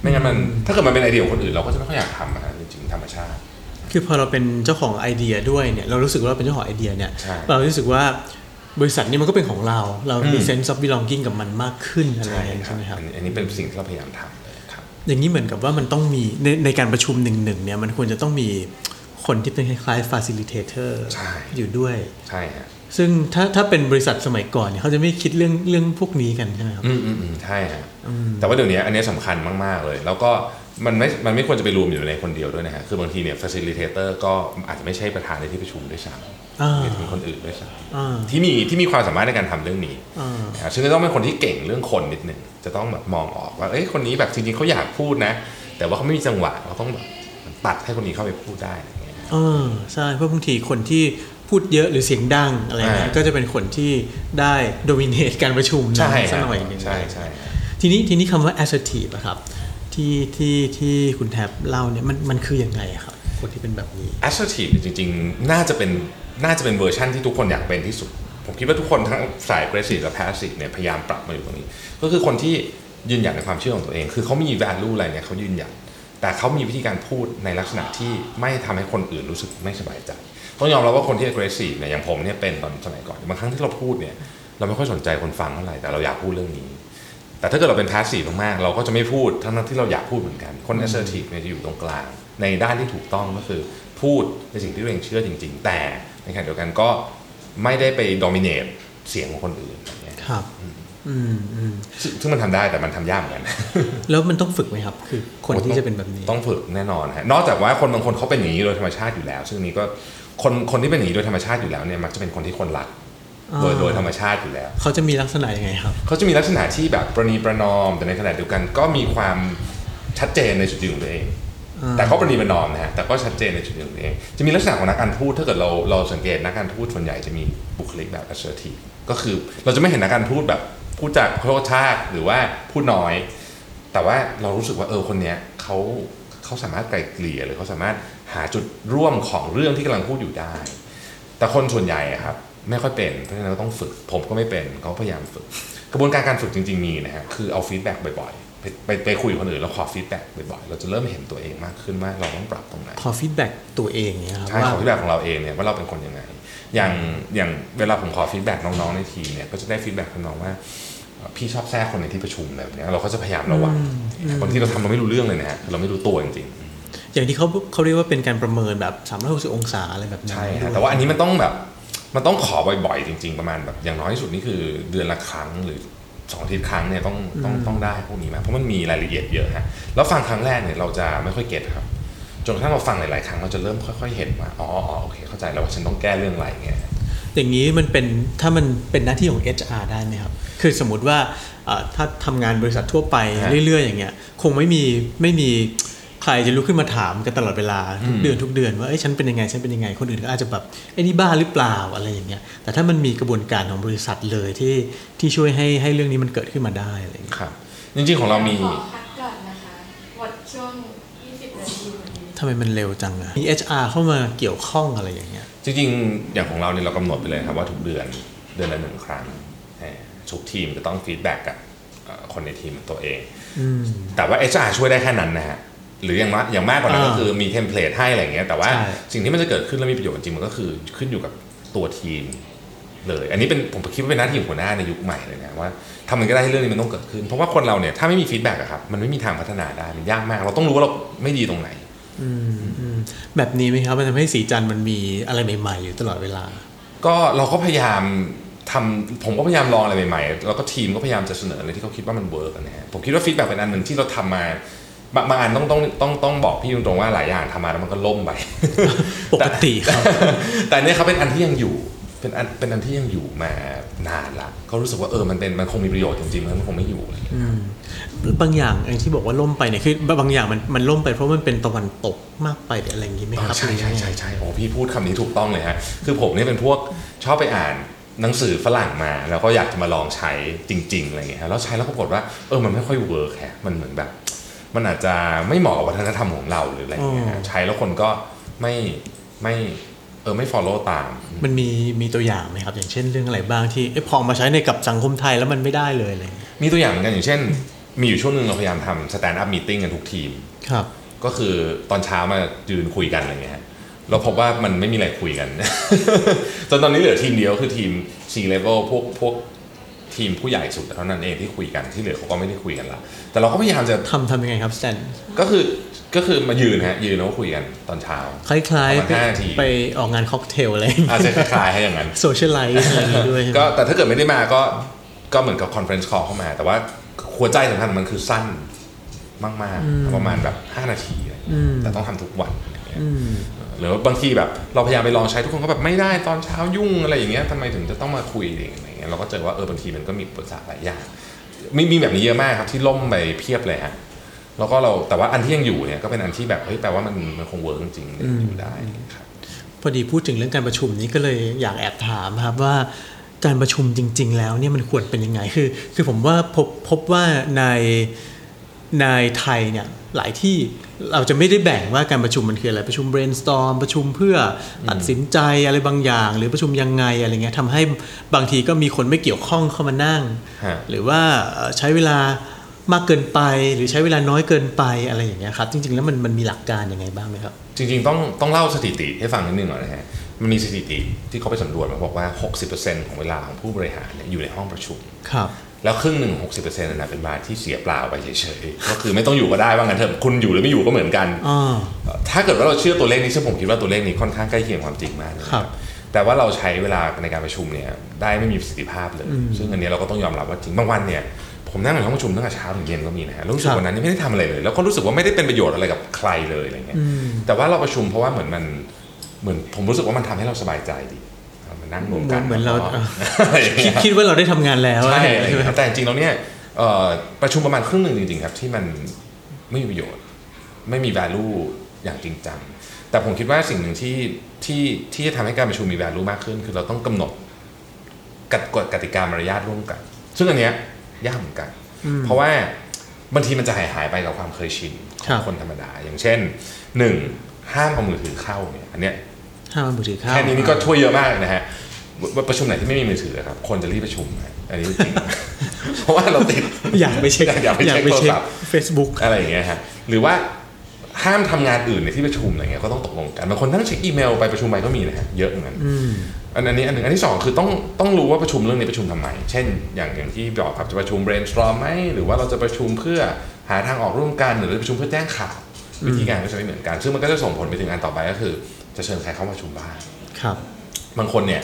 ไม่งั้นมันถ้าเกิดมันเป็นไอเดียของคนอื่นเราก็จะไม่ค่อยอยากทำอะจริงๆธรรมชาติ คือพอเราเป็นเจ้าของไอเดียด้วยเนี่ยเรารู้สึกว่าเราเป็นเจ้าของไอเดียเนี่ยใช่เรารู้สึกว่าบริษัทนี้มันก็เป็นของเรา เรามีอืม sense of belonging กับมันมากขึ้นอะไรใช่อย่างนี้ครัใช่บไหมครับอันนี้อันนี้เป็นสิ่งที่เราพยายามทำเลยครับอย่างนี้เหมือนกับว่ามันต้องมีในในการประชุมหนึ่งหนึ่งเนี่ยมันควรจะต้องมีคนที่เป็นคล้ายๆ facilitator ใช่อยู่ด้วยใช่ฮะซึ่งถ้าถ้าเป็นบริษัทสมัยก่อนเนี่ยเขาจะไม่คิดเรื่องเรื่องพวกนี้กันใช่ไหมครับอืมอืมอืมใช่ฮะแต่ว่าเดี๋ยวนี้อันนี้สำคัญมาก ๆเลย แล้วก็ มันไม่ มันไม่ควรจะไปรวมอยู่ในคนเดียวด้วยนะฮะ คือบางทีเนี่ย facilitator ก็อาจจะไม่ใช่ประธานในที่ประชุมด้วยซ้ำอ่าอาจจะเป็นคนอื่นด้วยซ้อ่าำที่มีที่มีความสามารถในการทำเรื่องนี้อ่านะครับซึ่งก็ต้องเป็นคนที่เก่งเรื่องคนนิดหนึ่ง จะต้องแบบมองออกว่า เอ้ย คนนี้แบบจริงๆเขาอยากพูดนะ แต่ว่าเขาไม่มีจังหวะ เราต้องแบบตัดให้คนนี้เข้าไปพูดได้อะไรอย่างเงี้ยเออใช่ เพราะบางทีคนที่พูดเยอะหรือเสียงดังอะไรเงี้ยอ่าก็จะเป็นคนที่ได้โดมิเนตการประชุมนะใช่สักฮะหน่อยหนึงใช่ใช่ฮะทีนี้ทีนี้คำว่า assertive อะครับ ที่ที่ที่คุณแทบเล่าเนี่ยมันมันคือยังไงครับคนที่เป็นแบบนี้ assertive จริง ๆ น่าจะเป็นน่าจะเป็นเวอร์ชันที่ทุกคนอยากเป็นที่สุด ผมคิดว่าทุกคนทั้งสาย aggressive และ passive เนี่ยพยายามปรับมาอยู่ตรงนี้ ก็คือคนที่ยืนหยัดในความเชื่อของตัวเอง คือเขามี value อะไรเนี่ยเขายืนหยัดแต่เขามีวิธีการพูดในลักษณะที่ไม่ทำให้คนอื่นรู้สึกไม่สบายใจต้องยอมรับว่าคนที่ aggressive เนี่ยอย่างผมเนี่ยเป็นตอนสมัยก่อนบางครั้งที่เราพูดเนี่ยเราไม่ค่อยสนใจคนฟังเท่าไหร่แต่เราอยากพูดเรื่องนี้ แต่ถ้าเกิดเราเป็น passive มากๆ เราก็จะไม่พูดทั้งๆที่เราอยากพูดเหมือนกัน คน assertive เนี่ยจะอยู่ตรงกลาง ในด้านที่ถูกต้องก็คือพูดในสิ่งที่ตัวเองเชื่อจริง ๆ แต่ในขณะเดียวกันก็ไม่ได้ไป dominate เสียงของคนอื่นอย่างเงี้ยครับอืมอืมซึ่งซึ่งมันทำได้แต่มันทำยากเหมือนกัน แล้วมันต้องฝึกไหมครับ คือคนที่จะเป็นแบบนี้ ต้องฝึกแน่นอนฮะ นอกจากว่าคนบางคนเขาเป็นอย่างนี้โดยธรรมชาติอยู่แล้ว ซึ่งนี้ก็คนคนที่เป็นอย่างนี้โดยธรรมชาติอยู่แล้วเนี่ยมักจะเป็นคนที่คนรักอ่า โดยโดยธรรมชาติอยู่แล้ว เขาจะมีลักษณะยังไงครับ เขาจะมีลักษณะที่แบบประนีประนอม แต่ในขณะเดียวกันก็มีความชัดเจนในจุดยืนของตัวเองอ่าแต่ก็ประนีประนอมนะฮะแต่ก็ชัดเจนในจุดยืนของตัวเอง จะมีลักษณะของนักการทูตถ้าเกิดเราเราสังเกตนักการทูตส่วนใหญ่จะมีบุคลิกแบบ assertive ก็คือเราจะไม่เห็นนักการทูตแบบพูดจากโคตรชาติหรือว่าพูดน้อย แต่ว่าเรารู้สึกว่าเออคนเนี้ยเขาเขาสามารถไกล่เกลี่ยหรือเขาสามารถหาจุดร่วมของเรื่องที่กำลังพูดอยู่ได้ แต่คนส่วนใหญ่อะครับ ไม่ค่อยเป็น เพราะฉะนั้นเราต้องฝึก ผมก็ไม่เป็นเขาพยายามฝึก กระบวนการการฝึกจริง ๆ มีนะฮะ คือเอา feedback บ่อยๆ ไปไปไปคุยกับคนอื่นแล้วขอ feedback บ่อยๆ เราจะเริ่มเห็นตัวเองมากขึ้นว่าเราต้องปรับตรงไหน ขอ feedback ตัวเองเนี่ยครับใช่ว่าขอ feed back ของเราเองเนี่ยว่าเราเป็นคนยังไง อย่างอย่างเวลาผมขอ feedback น้องๆในทีมเนี่ย ก็จะได้ feedback น้องๆว่าเอ่อพี่ชอบแทรกคนในที่ประชุมแบบเนี้ยเราก็จะพยายามระวังบางทีเราทำเราไม่รู้เรื่องเลยนะฮะเราไม่รู้ตัวจริงๆอย่างที่เขาเขาเรียกว่าเป็นการประเมินแบบ360องศาอะไรแบบนั้นใช่ฮะด้วยแต่ว่าอันนี้มันต้องแบบ มันต้องขอบ่อยๆ จริง ๆ ประมาณแบบอย่างน้อยที่สุดนี่คือเดือนละครั้งหรือสองอาทิตย์ครั้งเนี่ยต้องต้องต้องได้พวกนี้มาเพราะมันมีรายละเอียดเยอะฮะแล้วฟังครั้งแรกเนี่ยเราจะไม่ค่อยเก็ตครับจนกระทั่งเราฟังหลายๆครั้งเราจะเริ่มค่อย ๆ เห็นว่าอ๋ออ๋อโอเค เข้าใจแล้วว่าฉันต้องแก้เรื่องอะไรเงี้ยอย่างนี้มันเป็นถ้ามันเป็นหน้าที่ของ HR ได้ไหมครับ คือสมมุติว่าเอ่อถ้าทำงานบริษัททั่วไปฮะเรื่อยๆ อย่างเงี้ยคงไม่มีไม่มี ใครจะลุกขึ้นมาถามกันตลอดเวลาทุกอืมเดือนทุกเดือนว่าเอ้ยฉันเป็นยังไงฉันเป็นยังไงคนอื่นก็อาจจะแบบไอ้นี่บ้าหรือเปล่าอะไรอย่างเงี้ยแต่ถ้ามันมีกระบวนการของบริษัทเลยที่ที่ช่วยให้ให้เรื่องนี้มันเกิดขึ้นมาได้อะไรอย่างเงี้ยครับจริงๆของเรามีขอพักก่อนนะคะหมดช่วง 20 นาทีพอดีทำไมมันเร็วจังอะมี HR เข้ามาเกี่ยวข้องอะไรอย่างเงี้ย จริงๆ อย่างของเราเนี่ยเรากำหนดไปเลยครับว่าทุกเดือนเดือนละหนึ่งครั้งเอ่อทุกทีมจะต้อง feedback กับเอ่อคนในทีมของตัวเองอืมแต่ว่า HR ช่วยได้แค่นั้นนะฮะ หรืออย่างมากอย่างมากกว่านั้นอ่าก็คือมี template ให้อะไรอย่างเงี้ยแต่ว่าใช่สิ่งที่มันจะเกิดขึ้นแล้วมีประโยชน์จริงมันก็คือขึ้นอยู่กับตัวทีมเลย อันนี้เป็นผมคิดว่าเป็นหน้าที่ของหัวหน้าในยุคใหม่เลยนะว่าทำไงก็ได้ให้เรื่องนี้มันต้องเกิดขึ้น เพราะว่าคนเราเนี่ยถ้าไม่มี feedback อะครับมันไม่มีทางพัฒนาได้มันยากมาก เราต้องรู้ว่าเราไม่ดีตรงไหนอืมอืมแบบนี้ไหมครับมันทำให้ศรีจันทร์มันมีอะไรใหม่ๆอยู่ตลอดเวลา ก็เราก็พยายามทำผมก็พยายามลองอะไรใหม่ๆ แล้วก็ทีมก็พยายามจะเสนออะไรที่เขาคิดว่ามัน work นะฮะผมคิดว่า feedback เป็นอันหนึ่งที่เราทำมา บางบางอันต้องต้องต้องต้องบอกพี่ตรงๆว่าหลายอย่างทำมาแล้วมันก็ล่มไปปกติครับ แต่อันเนี้ยเขาเป็นอันที่ยังอยู่เป็นอันเป็นอันที่ยังอยู่มานานละเขารู้สึกว่าเออมันเป็นมันคงมีประโยชน์จริงๆมันคงไม่อยู่อะไรอย่างเงี้ยอืมบางอย่างอย่างที่บอกว่าล่มไปเนี่ยคือบางอย่างมันมันล่มไปเพราะมันเป็นตะวันตกมากไปหรืออะไรอย่างนี้ไหมเออครับใช่หรือยังไงใช่ใช่ใช่โอ้พี่พูดคำนี้ถูกต้องเลยฮะคือผมเนี่ยเป็นพวกชอบไปอ่านหนังสือฝรั่งมา แล้วก็อยากจะมาลองใช้จริงๆอะไรเงี้ยฮะแล้วใช้แล้วปรากฏว่าเออมันไม่ค่อย work แฮะมันเหมือนแบบ มันอาจจะไม่เหมาะกับวัฒนธรรมของเราหรืออะไรเงี้ยฮะใช้แล้วคนก็ไม่ไม่เออไม่ follow ตาม มันมีมีตัวอย่างไหมครับ อย่างเช่นเรื่องอะไรบ้างที่เอ้ยพอมาใช้ในกับสังคมไทยแล้วมันไม่ได้เลยอะไรอย่างเงี้ยมีตัวอย่างเหมือนกันอย่างเช่น มีอยู่ช่วงหนึ่งเราพยายามทำ stand up meeting กันทุกทีมครับ ก็คือตอนเช้ามายืนคุยกันอะไรเงี้ยฮะเราพบว่ามันไม่มีอะไรคุยกัน จนตอนนี้เหลือทีมเดียวคือทีม C level พวกพวก ทีมผู้ใหญ่สุดเท่านั้นเองที่คุยกันที่เหลือเขาก็ไม่ได้คุยกันละแต่เราก็พยายามจะทำทำยังไงครับ stand ก็คือก็คือมายืนฮะยืนแล้วก็คุยกันตอนเช้าคล้ายประมาณๆไปห้านาทีไปออกงานค็อกเทลอะไรอาจจะคล้ายๆให้อย่างนั้น socialize อะไรอย่างงี้ด้วยใช่ไหมก็แต่ถ้าเกิดไม่ได้มาก็ก็เหมือนกับ conference call เข้ามา แต่ว่าหัวใจสำคัญมันคือสั้นมากๆประมาณแบบ 5 นาทีอะไรอย่างเงี้ยแต่ต้องทำทุกวันอย่างเงี้ยหรือว่าบางทีแบบเราพยายามไปลองใช้ทุกคนก็แบบไม่ได้ตอนเช้ายุ่งอะไรอย่างเงี้ยทำไมถึงจะต้องมาคุยอะไรอย่างเงี้ยเราก็เจอว่าเออบางทีมันก็มีอุปสรรคหลายอย่างมีมีแบบนี้เยอะมากครับที่ล่มไปเพียบเลยฮะแล้วก็เราแต่ว่าอันที่ยังอยู่เนี่ยก็เป็นอันที่แบบเฮ้ยแปลว่ามันมันคงเวิร์กจริงอยู่ได้ครับพอดีพูดถึงเรื่องการประชุมนี้ก็เลยอยากแอบถามครับว่าการประชุมจริง ๆ แล้วเนี่ยมันควรเป็นยังไงคือ คือผมว่าพบพบว่าใน ในไทยเนี่ยหลายที่เราจะไม่ได้แบ่งว่าการประชุมมันคืออะไรประชุม brainstorm ประชุมเพื่อตัดสินใจอะไรบางอย่าง หรือประชุมยังไงอะไรเงี้ยทำให้บางทีก็มีคนไม่เกี่ยวข้องเข้ามานั่งฮะหรือว่าเอ่อใช้เวลามากเกินไป หรือใช้เวลาน้อยเกินไปอะไรอย่างเงี้ยครับจริง ๆ แล้วมันมันมีหลักการยังไงบ้างไหมครับ จริง ๆ ต้องต้องเล่าสถิติให้ฟังนิดนึงก่อนนะฮะมันมีสถิติที่เขาไปสำรวจมาบอกว่า 60%ของเวลาของผู้บริหารเนี่ยอยู่ในห้องประชุมครับ แล้วครึ่งหนึ่ง60%นั่นนะเป็นเวลาที่เสียเปล่าไปเฉยๆก็คือไม่ต้องอยู่ก็ได้ว่างั้นเถอะคุณอยู่หรือไม่อยู่ก็เหมือนกันอ่าถ้าเกิดว่าเราเชื่อตัวเลขนี้ซึ่งผมคิดว่าตัวเลขนี้ค่อนข้างใกล้เคียงความจริงมากนะครับแต่ว่าเราใช้เวลาในการประชุมเนี่ยได้ไม่มีประสิทธิภาพเลย ซึ่งอันนี้เราก็ต้องยอมรับว่าจริงบางวันเนี่ยผมนั่งในห้องประชุมตั้งแต่เช้าถึงเย็นก็มีนะฮะแล้วรู้สึกครับวันนั้นไม่ได้ทำอะไรเลย แล้วก็รู้สึกว่าไม่ได้เป็นประโยชน์อะไรกับใครเลยอะไรเงี้ยแต่ว่าเราประชุมเพราะว่าเหมือนมันเหมือนผมรู้สึกว่ามันทำให้เราสบายใจดีเอา มานั่งรวมกันเหมือนเราแล้วก็อะไรอย่างคิดเงี้ยคิดว่าเราได้ทำงานแล้วใช่อะอะไรไรอย่างใช่ไหมเงี้ยครับแต่จริงๆแล้วเนี่ยเอ่อประชุมประมาณครึ่งหนึ่งจริงๆครับที่มันไม่มีประโยชน์ ไม่มี value อย่างจริงจังแต่ผมคิดว่าสิ่งหนึ่งที่ที่ที่จะทำให้การประชุมมี value มากขึ้น คือเราต้องกำหนดกฎกฎกติกามารยาทร่วมกัน ซึ่งอันเนี้ยยากเหมือนกัน เพราะว่าบางทีมันจะหายหายไปกับความเคยชินขครัองบคนธรรมดา อย่างเช่นหนึ่งห้ามเอามือถือเข้าเนี่ยอันเนี้ย ห้ามเอามือถือเข้าแค่นี้นี่ก็ช่วยเยอะมากเลยนะฮะว่าประชุมไหนที่ไม่มีมือถือครับ คนจะรีบประชุมฮะอันนี้จริงเพราะว่าเราติดอยากไปเช็คอยากไปเช็คไปเช็คโทรศัพท์ Facebook อะไรอย่างเงี้ยฮะหรือว่าห้ามทำงานอื่นในที่ประชุมอะไรเงี้ยก็ต้องตกลงกันบางคนนั่งเช็คอีเมลไปประชุมไปก็มีนะฮะเยอะเหมือนกันอันอันนี้อันหนึ่งอันที่สองคือต้องต้องรู้ว่าประชุมเรื่องนี้ประชุมทำไม เช่น อย่างอย่างที่บอกครับจะประชุม brainstorm ไหมหรือว่าเราจะประชุมเพื่อหาทางออกร่วมกันหรือประชุมเพื่อแจ้งข่าววิธีการก็จะไม่เหมือนกัน ซึ่งมันก็จะส่งผลไปถึงอันต่อไปก็คือ จะเชิญใครเข้ามาประชุมบ้างครับ บางคนเนี่ย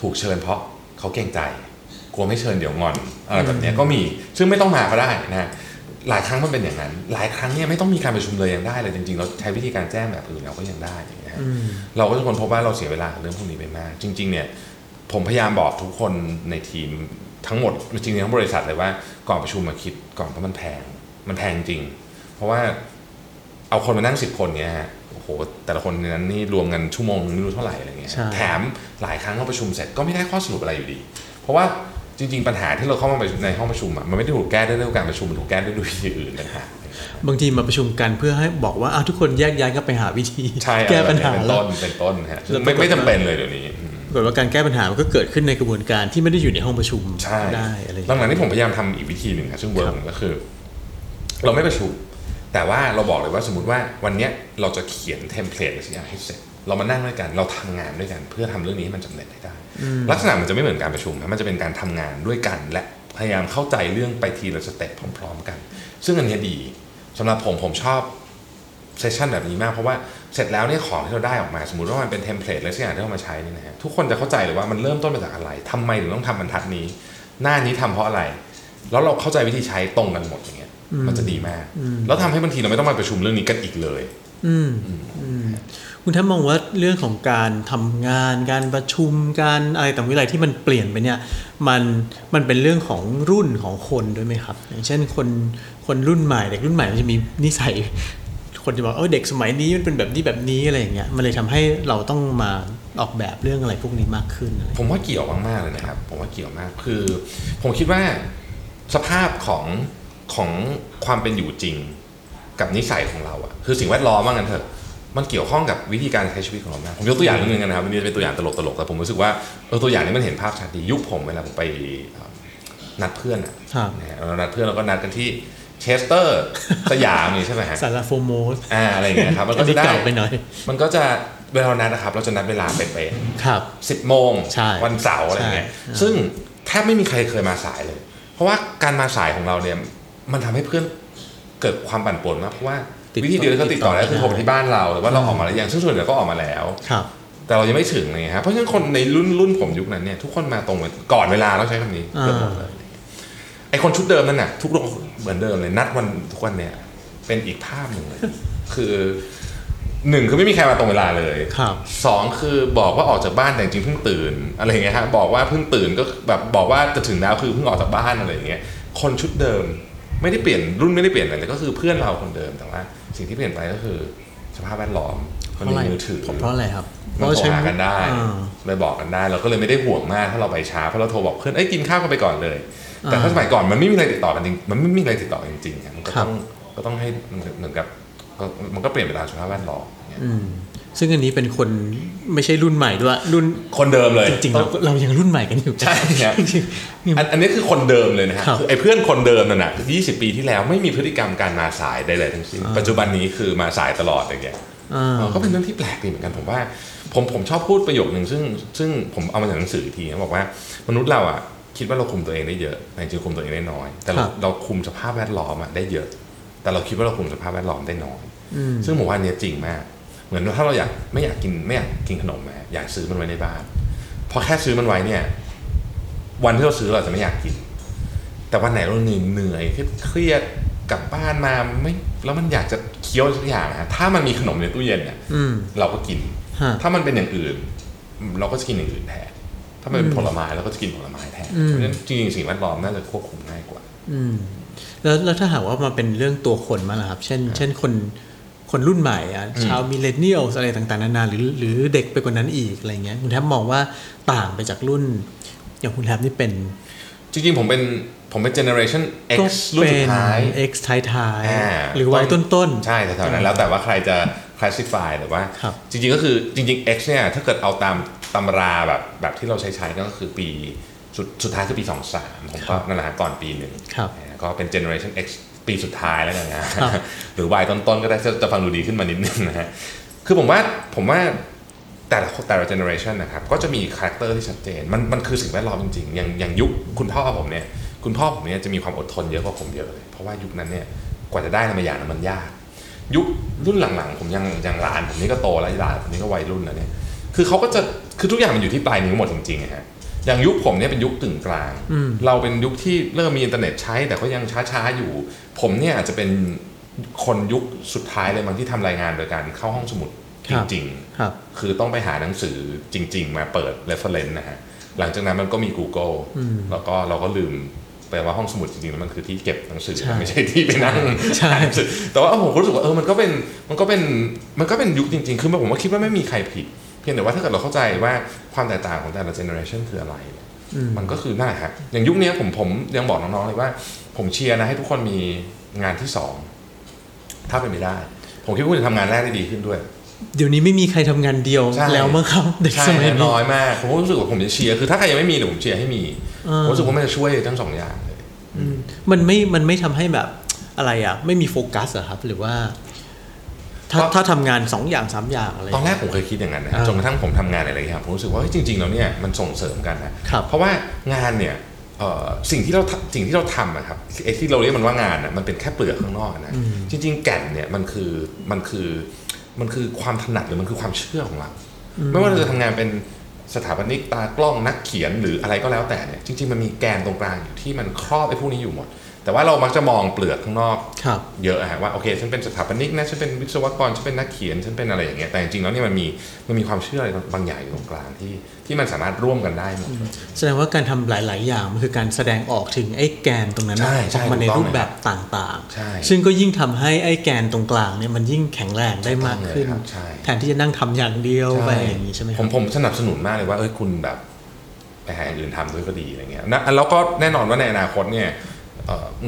ถูกเชิญเพราะเขาเกรงใจ กลัวไม่เชิญเดี๋ยวงอนอะไรแบบเนี้ยก็มีซึ่งไม่ต้องมาก็ได้นะฮะหลายครั้งมันเป็นอย่างนั้น หลายครั้งเนี่ยไม่ต้องมีการประชุมเลยยังได้เลยจริงๆ เราใช้วิธีการแจ้งแบบอื่นเราก็ยังได้อย่างเงี้ยฮะเราก็จะคนพบว่าเราเสียเวลากับเรื่องพวกนี้ไปมาก จริง ๆ เนี่ยผมพยายามบอกทุกคนในทีมทั้งหมดจริงๆทั้งบริษัทเลยว่าก่อนประชุมมาคิดก่อนเพราะมันแพง มันแพงจริง เพราะว่าเอาคนมานั่งสิบคนเนี่ยฮะ โอ้โหแต่ละคนในนั้นนี่รวมกันชั่วโมงนึงไม่รู้เท่าไหร่อะไรเงี้ยใช่แถมหลายครั้งเราประชุมเสร็จก็ไม่ได้ข้อสรุปอะไรอยู่ดี เพราะว่าจริง ๆ ปัญหาที่เราเข้ามาในห้องประชุมอะมันไม่ได้ถูกแก้ด้วยเรื่องการประชุมมันถูกแก้ด้วยวิธีอื่นต่างหากบางทีมาประชุมกันเพื่อให้บอกว่าอ้าวทุกคนแยกย้ายกันไปหาวิธีใช่แก้ปัญหาเป็นแล้วต้นเป็นต้นฮะซึ่งแล้วปไม่รากฏไม่จำเป็นเลยเดี๋ยวนี้อืมปรากฏว่าการแก้ปัญหามันก็เกิดขึ้นในกระบวนการที่ไม่ได้อยู่ในห้องประชุมใช่ได้อะไรอย่างหลัเงี้ยงๆนี้ผมพยายามทำอีกวิธีหนึ่งครับซึ่งเวิร์กก็คือ เราไม่ประชุม แต่ว่าเราบอกเลยว่าสมมติว่าวันเนี้ยเราจะเขียน template อะไรสักอย่างให้เสร็จ เรามานั่งด้วยกัน เราทำงานด้วยกัน เพื่อทำเรื่องนี้ให้มันสำเร็จให้ได้ ลักษณะมันจะไม่เหมือนการประชุมนะมันจะเป็นการทำงานด้วยกัน และพยายามเข้าใจเรื่องไปทีละ step พร้อม ๆ กัน ซึ่งอันเนี้ยดีสำหรับผมผมชอบ session แบบนี้มากเพราะว่าเสร็จแล้วเนี่ยของที่เราได้ออกมาสมมติว่ามันเป็น template อะไรสักอย่างที่เรามาใช้นี่นะฮะทุกคนจะเข้าใจเลยว่ามันเริ่มต้นมาจากอะไรทำไมถึงต้องทำบรรทัดนี้ หน้านี้ทำเพราะอะไร แล้วเราเข้าใจวิธีใช้ตรงกันหมดอย่างเงี้ย มันจะดีมาก แล้วทำให้บางทีเราไม่ต้องมาประชุมเรื่องนี้กันอีกเลย อืมอืมคุณท่านมองว่าเรื่องของการทำงานการประชุมการอะไรต่างวิไลที่มันเปลี่ยนไปเนี่ยมันมันเป็นเรื่องของรุ่นของคนด้วยไหมครับ อย่างเช่นคนคนรุ่นใหม่เด็กรุ่นใหม่มันจะมีนิสัย คนจะบอกเออเด็กสมัยนี้มันเป็นแบบนี้แบบนี้อะไรอย่างเงี้ยมันเลยทำให้เราต้องมาออกแบบเรื่องอะไรพวกนี้มากขึ้นอะไรผมว่าเกี่ยวมากๆเลยนะครับ ผมว่าเกี่ยวมากคือ ผมคิดว่าสภาพของ ของความเป็นอยู่จริง กับนิสัยของเราอะคือสิ่งแวดล้อมว่างั้นเถอะมันเกี่ยวข้องกับวิธีการใช้ชีวิตของเรามากผมยกตัวอย่างนิดนึงนะครับวันนี้เป็นตัวอย่างตลกๆแต่ผมรู้สึกว่าเออตัวอย่างนี้มันเห็นภาพชัดดียุคผมเวลาผมไปเอ่อนัดเพื่อนอะครับนะฮะเรานัดเพื่อนเราก็นัดกันที่เชสเตอร์สยามนี่ใช่ไหมฮะสาราโฟโมสอ่าอะไรอย่างเงี้ยครับมันอัก็นจะนี้ได้เก่าไปหน่อยมันก็จะเวลานัดนะครับ เราจะนัดเวลาเป๊ะๆครับสิบโมงใช่วันเสาร์อะไรเงี้ยใช่ซึ่งแททบไม่มีใครเคยมาสายเลย เพราะว่าการมาสายของเราเนี่ย มันทำให้เพื่อนเกิดความปั่นป่วนมากเพราะว่าติดต่อวิธีเดียวที่เขาติดต่อได้คือติดต่อโทรไปที่บ้านเราหรือว่าเราออกมาแล้วยังซึ่งส่วนใหญ่ก็ออกมาแล้วครับแต่เรายังไม่ถึงเลยครับเพราะฉะนั้นคนในรุ่นรุ่นผมยุคนั้นเนี่ยทุกคนมาตรงก่อนเวลาเราใช้คำนี้เกือบหมดเลยไอคนชุดเดิมนั่นน่ะทุกคนเหมือนเดิมเลยนัดวันทุกวันเนี่ย เป็นอีกภาพหนึ่งเลย คือหนึ่งคือไม่มีใครมาตรงเวลาเลยครับสองคือบอกว่าออกจากบ้านแต่จริงๆเพิ่งตื่น อะไรอย่างเงี้ยฮะบอกว่าเพิ่งตื่นก็แบบบอกว่าจะถึงแล้วคือเพิ่งออกจากบ้านอะไรอย่างเงี้ยคนชุดเดิม ไม่ได้เปลี่ยนรุ่นไม่ได้เปลี่ยนอะไรเลยก็คือเพื่อนเราคนเดิมแต่ว่าสิ่งที่เปลี่ยนไปก็คือสภาพแวดล้อมเพมันราะอะไรมีมือถือเพราะอะไรครับมันโทรหากันได้อ่าเลยบอกกันได้เราก็เลยไม่ได้ห่วงมากถ้าเราไปช้าเพราะเราโทรบอกเพื่อนเอ้ยกินข้าวกันไปก่อนเลย แต่ถ้าอ่าสมัยก่อนมันไม่มีอะไรติดต่อกันจริงมันไม่มีอะไรติดต่อจริงๆอะมันก็ครับต้องก็ต้องให้เหมือนกับก็มันก็เปลี่ยนไปตามสภาพแวดล้อมเนี่ยอืม ซึ่งอันนี้เป็นคนไม่ใช่รุ่นใหม่ด้วยรุ่นคนเดิมเลยจริงๆเราเรายังรุ่นใหม่กันอยู่ใช่ครับจริงๆอันอันนี้คือคนเดิมเลยนะฮะครับคือไอ้เพื่อนคนเดิมนั่นน่ะ20ปีที่แล้วไม่มีพฤติกรรมการมาสายใดๆทั้งสิ้นปัจจุบันนี้คือมาสายตลอดอย่างเงี้ยอ่าเออก็เป็นเรื่องที่แปลกดีเหมือนกันผมว่า ผมผมชอบพูดประโยคนึงซึ่งซึ่งผมเอามาจากหนังสืออีกทีนะบอกว่ามนุษย์เราอะคิดว่าเราคุมตัวเองได้เยอะแต่จริงๆคุมตัวเองได้น้อย แต่เราครับเราคุมสภาพแวดล้อมอะได้เยอะ แต่เราคิดว่าเราคุมสภาพแวดล้อมได้น้อยอืมซึ่งผมว่าอันเนี้ยจริงมาก เหมือนว่าถ้าเราอยากไม่อยากกินไม่อยากกินขนมแหมอยากซื้อมันไว้ในบ้านพอแค่ซื้อมันไว้เนี่ย วันที่เราซื้อเราอาจจะไม่อยากกิน แต่วันไหนเราเหนื่อยเหนื่อยเครียดกลับบ้านมาไม่แล้วมันอยากจะเคี้ยวสักอย่างนะถ้ามันมีขนมในตู้เย็นเนี่ยอืมเราก็กินฮะถ้ามันเป็นอย่างอื่น เราก็จะกินอย่างอื่นแทนถ้ามันเป็นผลไม้เราก็จะกินผลไม้แทนอืมเพราะฉะนั้นจริงๆสิ่งแวดล้อมน่าจะควบคุมง่ายกว่า อืมแล้วแล้วถ้าหากว่ามาเป็นเรื่องตัวคนมางล่ะครับ เช่น เช่นคน คนรุ่นใหม่อะชาวมิเลเนียลอะไรต่างๆนานาหรือหรือเด็กไปกว่านั้นอีกอะไรเงี้ยคุณแทบมองว่าต่างไปจากรุ่น อย่างคุณแทบนี่เป็น จริงๆ ผมเป็นผมเป็น generation ก็ X รุ่นเป็สุนดท้าย X ท้ายท้ายอ่าหรือวัยต้นๆ ใช่แถวๆนั้นแล้วแต่ว่าใครจะ classify แต่ว่าครับจริงๆก็คือจริงๆ X เนี่ยถ้าเกิดเอาตามตำราแบบแบบที่เราใช้ใช้ก็คือปีสุดสุดท้ายคือปี 23 ผมก็นั่นแหละฮะก่อนปีหนึ่งครับนะก็เป็น generation X ปีสุดท้ายแล้วกันนะหรือ Y ต้นๆก็ได้จะจะฟังดูดีขึ้นมานิดนึงนะฮะคือผมว่าผมว่าแต่ละแต่ละ generation นะครับก็จะมี character ที่ชัดเจนมันมันคือสิ่งแวดล้อมจริงๆอย่างอย่างยุคคุณพ่อผมเนี่ยคุณพ่อผมเนี่ยจะมีความอดทนเยอะกว่าผมเยอะเลยเพราะว่ายุคนั้นเนี่ยกว่าจะได้อะไรมาอย่างนั้นมันยาก ยุครุ่นหลังๆ ผมยังยังหลานผมนี่ก็โตแล้วหลานผมนี่ก็วัยรุ่นแล้วเนี่ยคือเขาก็จะคือทุกอย่างมันอยู่ที่ปลายนิ้วหมดจริงๆอะฮะ อย่างยุคผมเนี่ยเป็นยุคตึงกลางอืมเราเป็นยุคที่เริ่มมีอินเทอร์เน็ตใช้ แต่ก็ยังช้าๆอยู่ ผมเนี่ยอาจจะเป็นคนยุคสุดท้ายเลยบางที่ทำรายงานโดยการเข้าห้องสมุดจริงๆครับคือต้องไปหาหนังสือจริง ๆ มาเปิด reference นะฮะ หลังจากนั้นมันก็มี Google อืมแล้วก็เราก็ลืมไปว่าห้องสมุดจริงๆแล้วมันคือที่เก็บหนังสือใช่ไม่ใช่ที่ไปนั่งใช่อ่านหนังสือแต่ว่าผมก็รู้สึกว่าเออมันก็เป็นมันก็เป็นมันก็เป็นยุคจริง ๆ คือผมว่าคิดว่าไม่มีใครผิด เพียงแต่ว่าถ้าเกิดเราเข้าใจว่าความแตกต่างของแต่ละ generation คืออะไรเนี่ยอืมมันก็คือนั่นแหละฮะอย่างยุคเนี้ยผมผมยังบอกน้องๆเลยว่า ผมเชียร์นะให้ทุกคนมีงานที่สองถ้าเป็นไปได้ ผมคิดว่าคุณจะทำงานแรกได้ดีขึ้นด้วย เดี๋ยวนี้ไม่มีใครทำงานเดียวใช่แล้วมั้งครับเด็กใช่สมัยนี้น้อยมากผมก็รู้สึกว่าผมจะเชียร์คือถ้าใครยังไม่มีเดี๋ยวผมเชียร์ให้มีอ่าผมรู้สึกว่ามันจะช่วยทั้งสองอย่างเลยอืมมันไม่มันไม่ทำให้แบบอะไรอะ ไม่มีโฟกัสเหรอะครับ หรือว่า ถ้าก็ถ้าทำงานสองอย่างสามอย่างอะไรตอนแรกผมเคยคิดอย่างนั้นนะอ่าจนกระทั่งผมทำงานหลายๆอย่างผมรู้สึกว่าเฮ้ยจริงๆแล้วเนี่ยมันส่งเสริมกันนะครับเพราะว่างานเนี่ยเอ่อสิ่งที่เราทำสิ่งที่เราทำอะครับไอ้ที่เราเรียกมันว่างานอะมันเป็นแค่เปลือกข้างนอกนะจริง ๆ แก่นเนี่ยมันคือมันคือมันคือความถนัดหรือมันคือความเชื่อของเราไม่ว่าเราจะทำงานเป็นสถาปนิกตากล้องนักเขียนหรืออะไรก็แล้วแต่เนี่ยจริง ๆ มันมีแกนตรงกลางอยู่ที่มันครอบไอ้พวกนี้อยู่หมด แต่ว่าเรามักจะมองเปลือกข้างนอกครับเยอะอะฮะว่าโอเคฉันเป็นสถาปนิกนะฉันเป็นวิศวกรฉันเป็นนักเขียนฉันเป็นอะไรอย่างเงี้ยแต่จริงๆแล้วเนี่ยมันมีมันมีความเชื่ออะไรบางอย่างอยู่ตรงกลางที่ที่มันสามารถร่วมกันได้หมดแสดงว่าการทำหลาย ๆ อย่างมันคือการแสดงออกถึงไอ้แกนตรงนั้นใช่อใช่อกมาในถูกต้องรูปแบบต่างใช่ๆซึ่งก็ยิ่งทำให้ไอ้แกนตรงกลางเนี่ยมันยิ่งแข็งแรงได้มากขึ้นถูกต้องเลยครับใช่แทนที่จะนั่งทำอย่างเดียวใช่ไปอย่างนี้ใช่ไหมคผรัมบผมสนับสนุนมากเลยว่าเอ้ยคุณแบบไปหาอย่างอื่นทำด้วยก็ดีอะไรเงี้ยนะแล้วก็แน่นอนว่าในอนาคตเนี่ยเอ่อ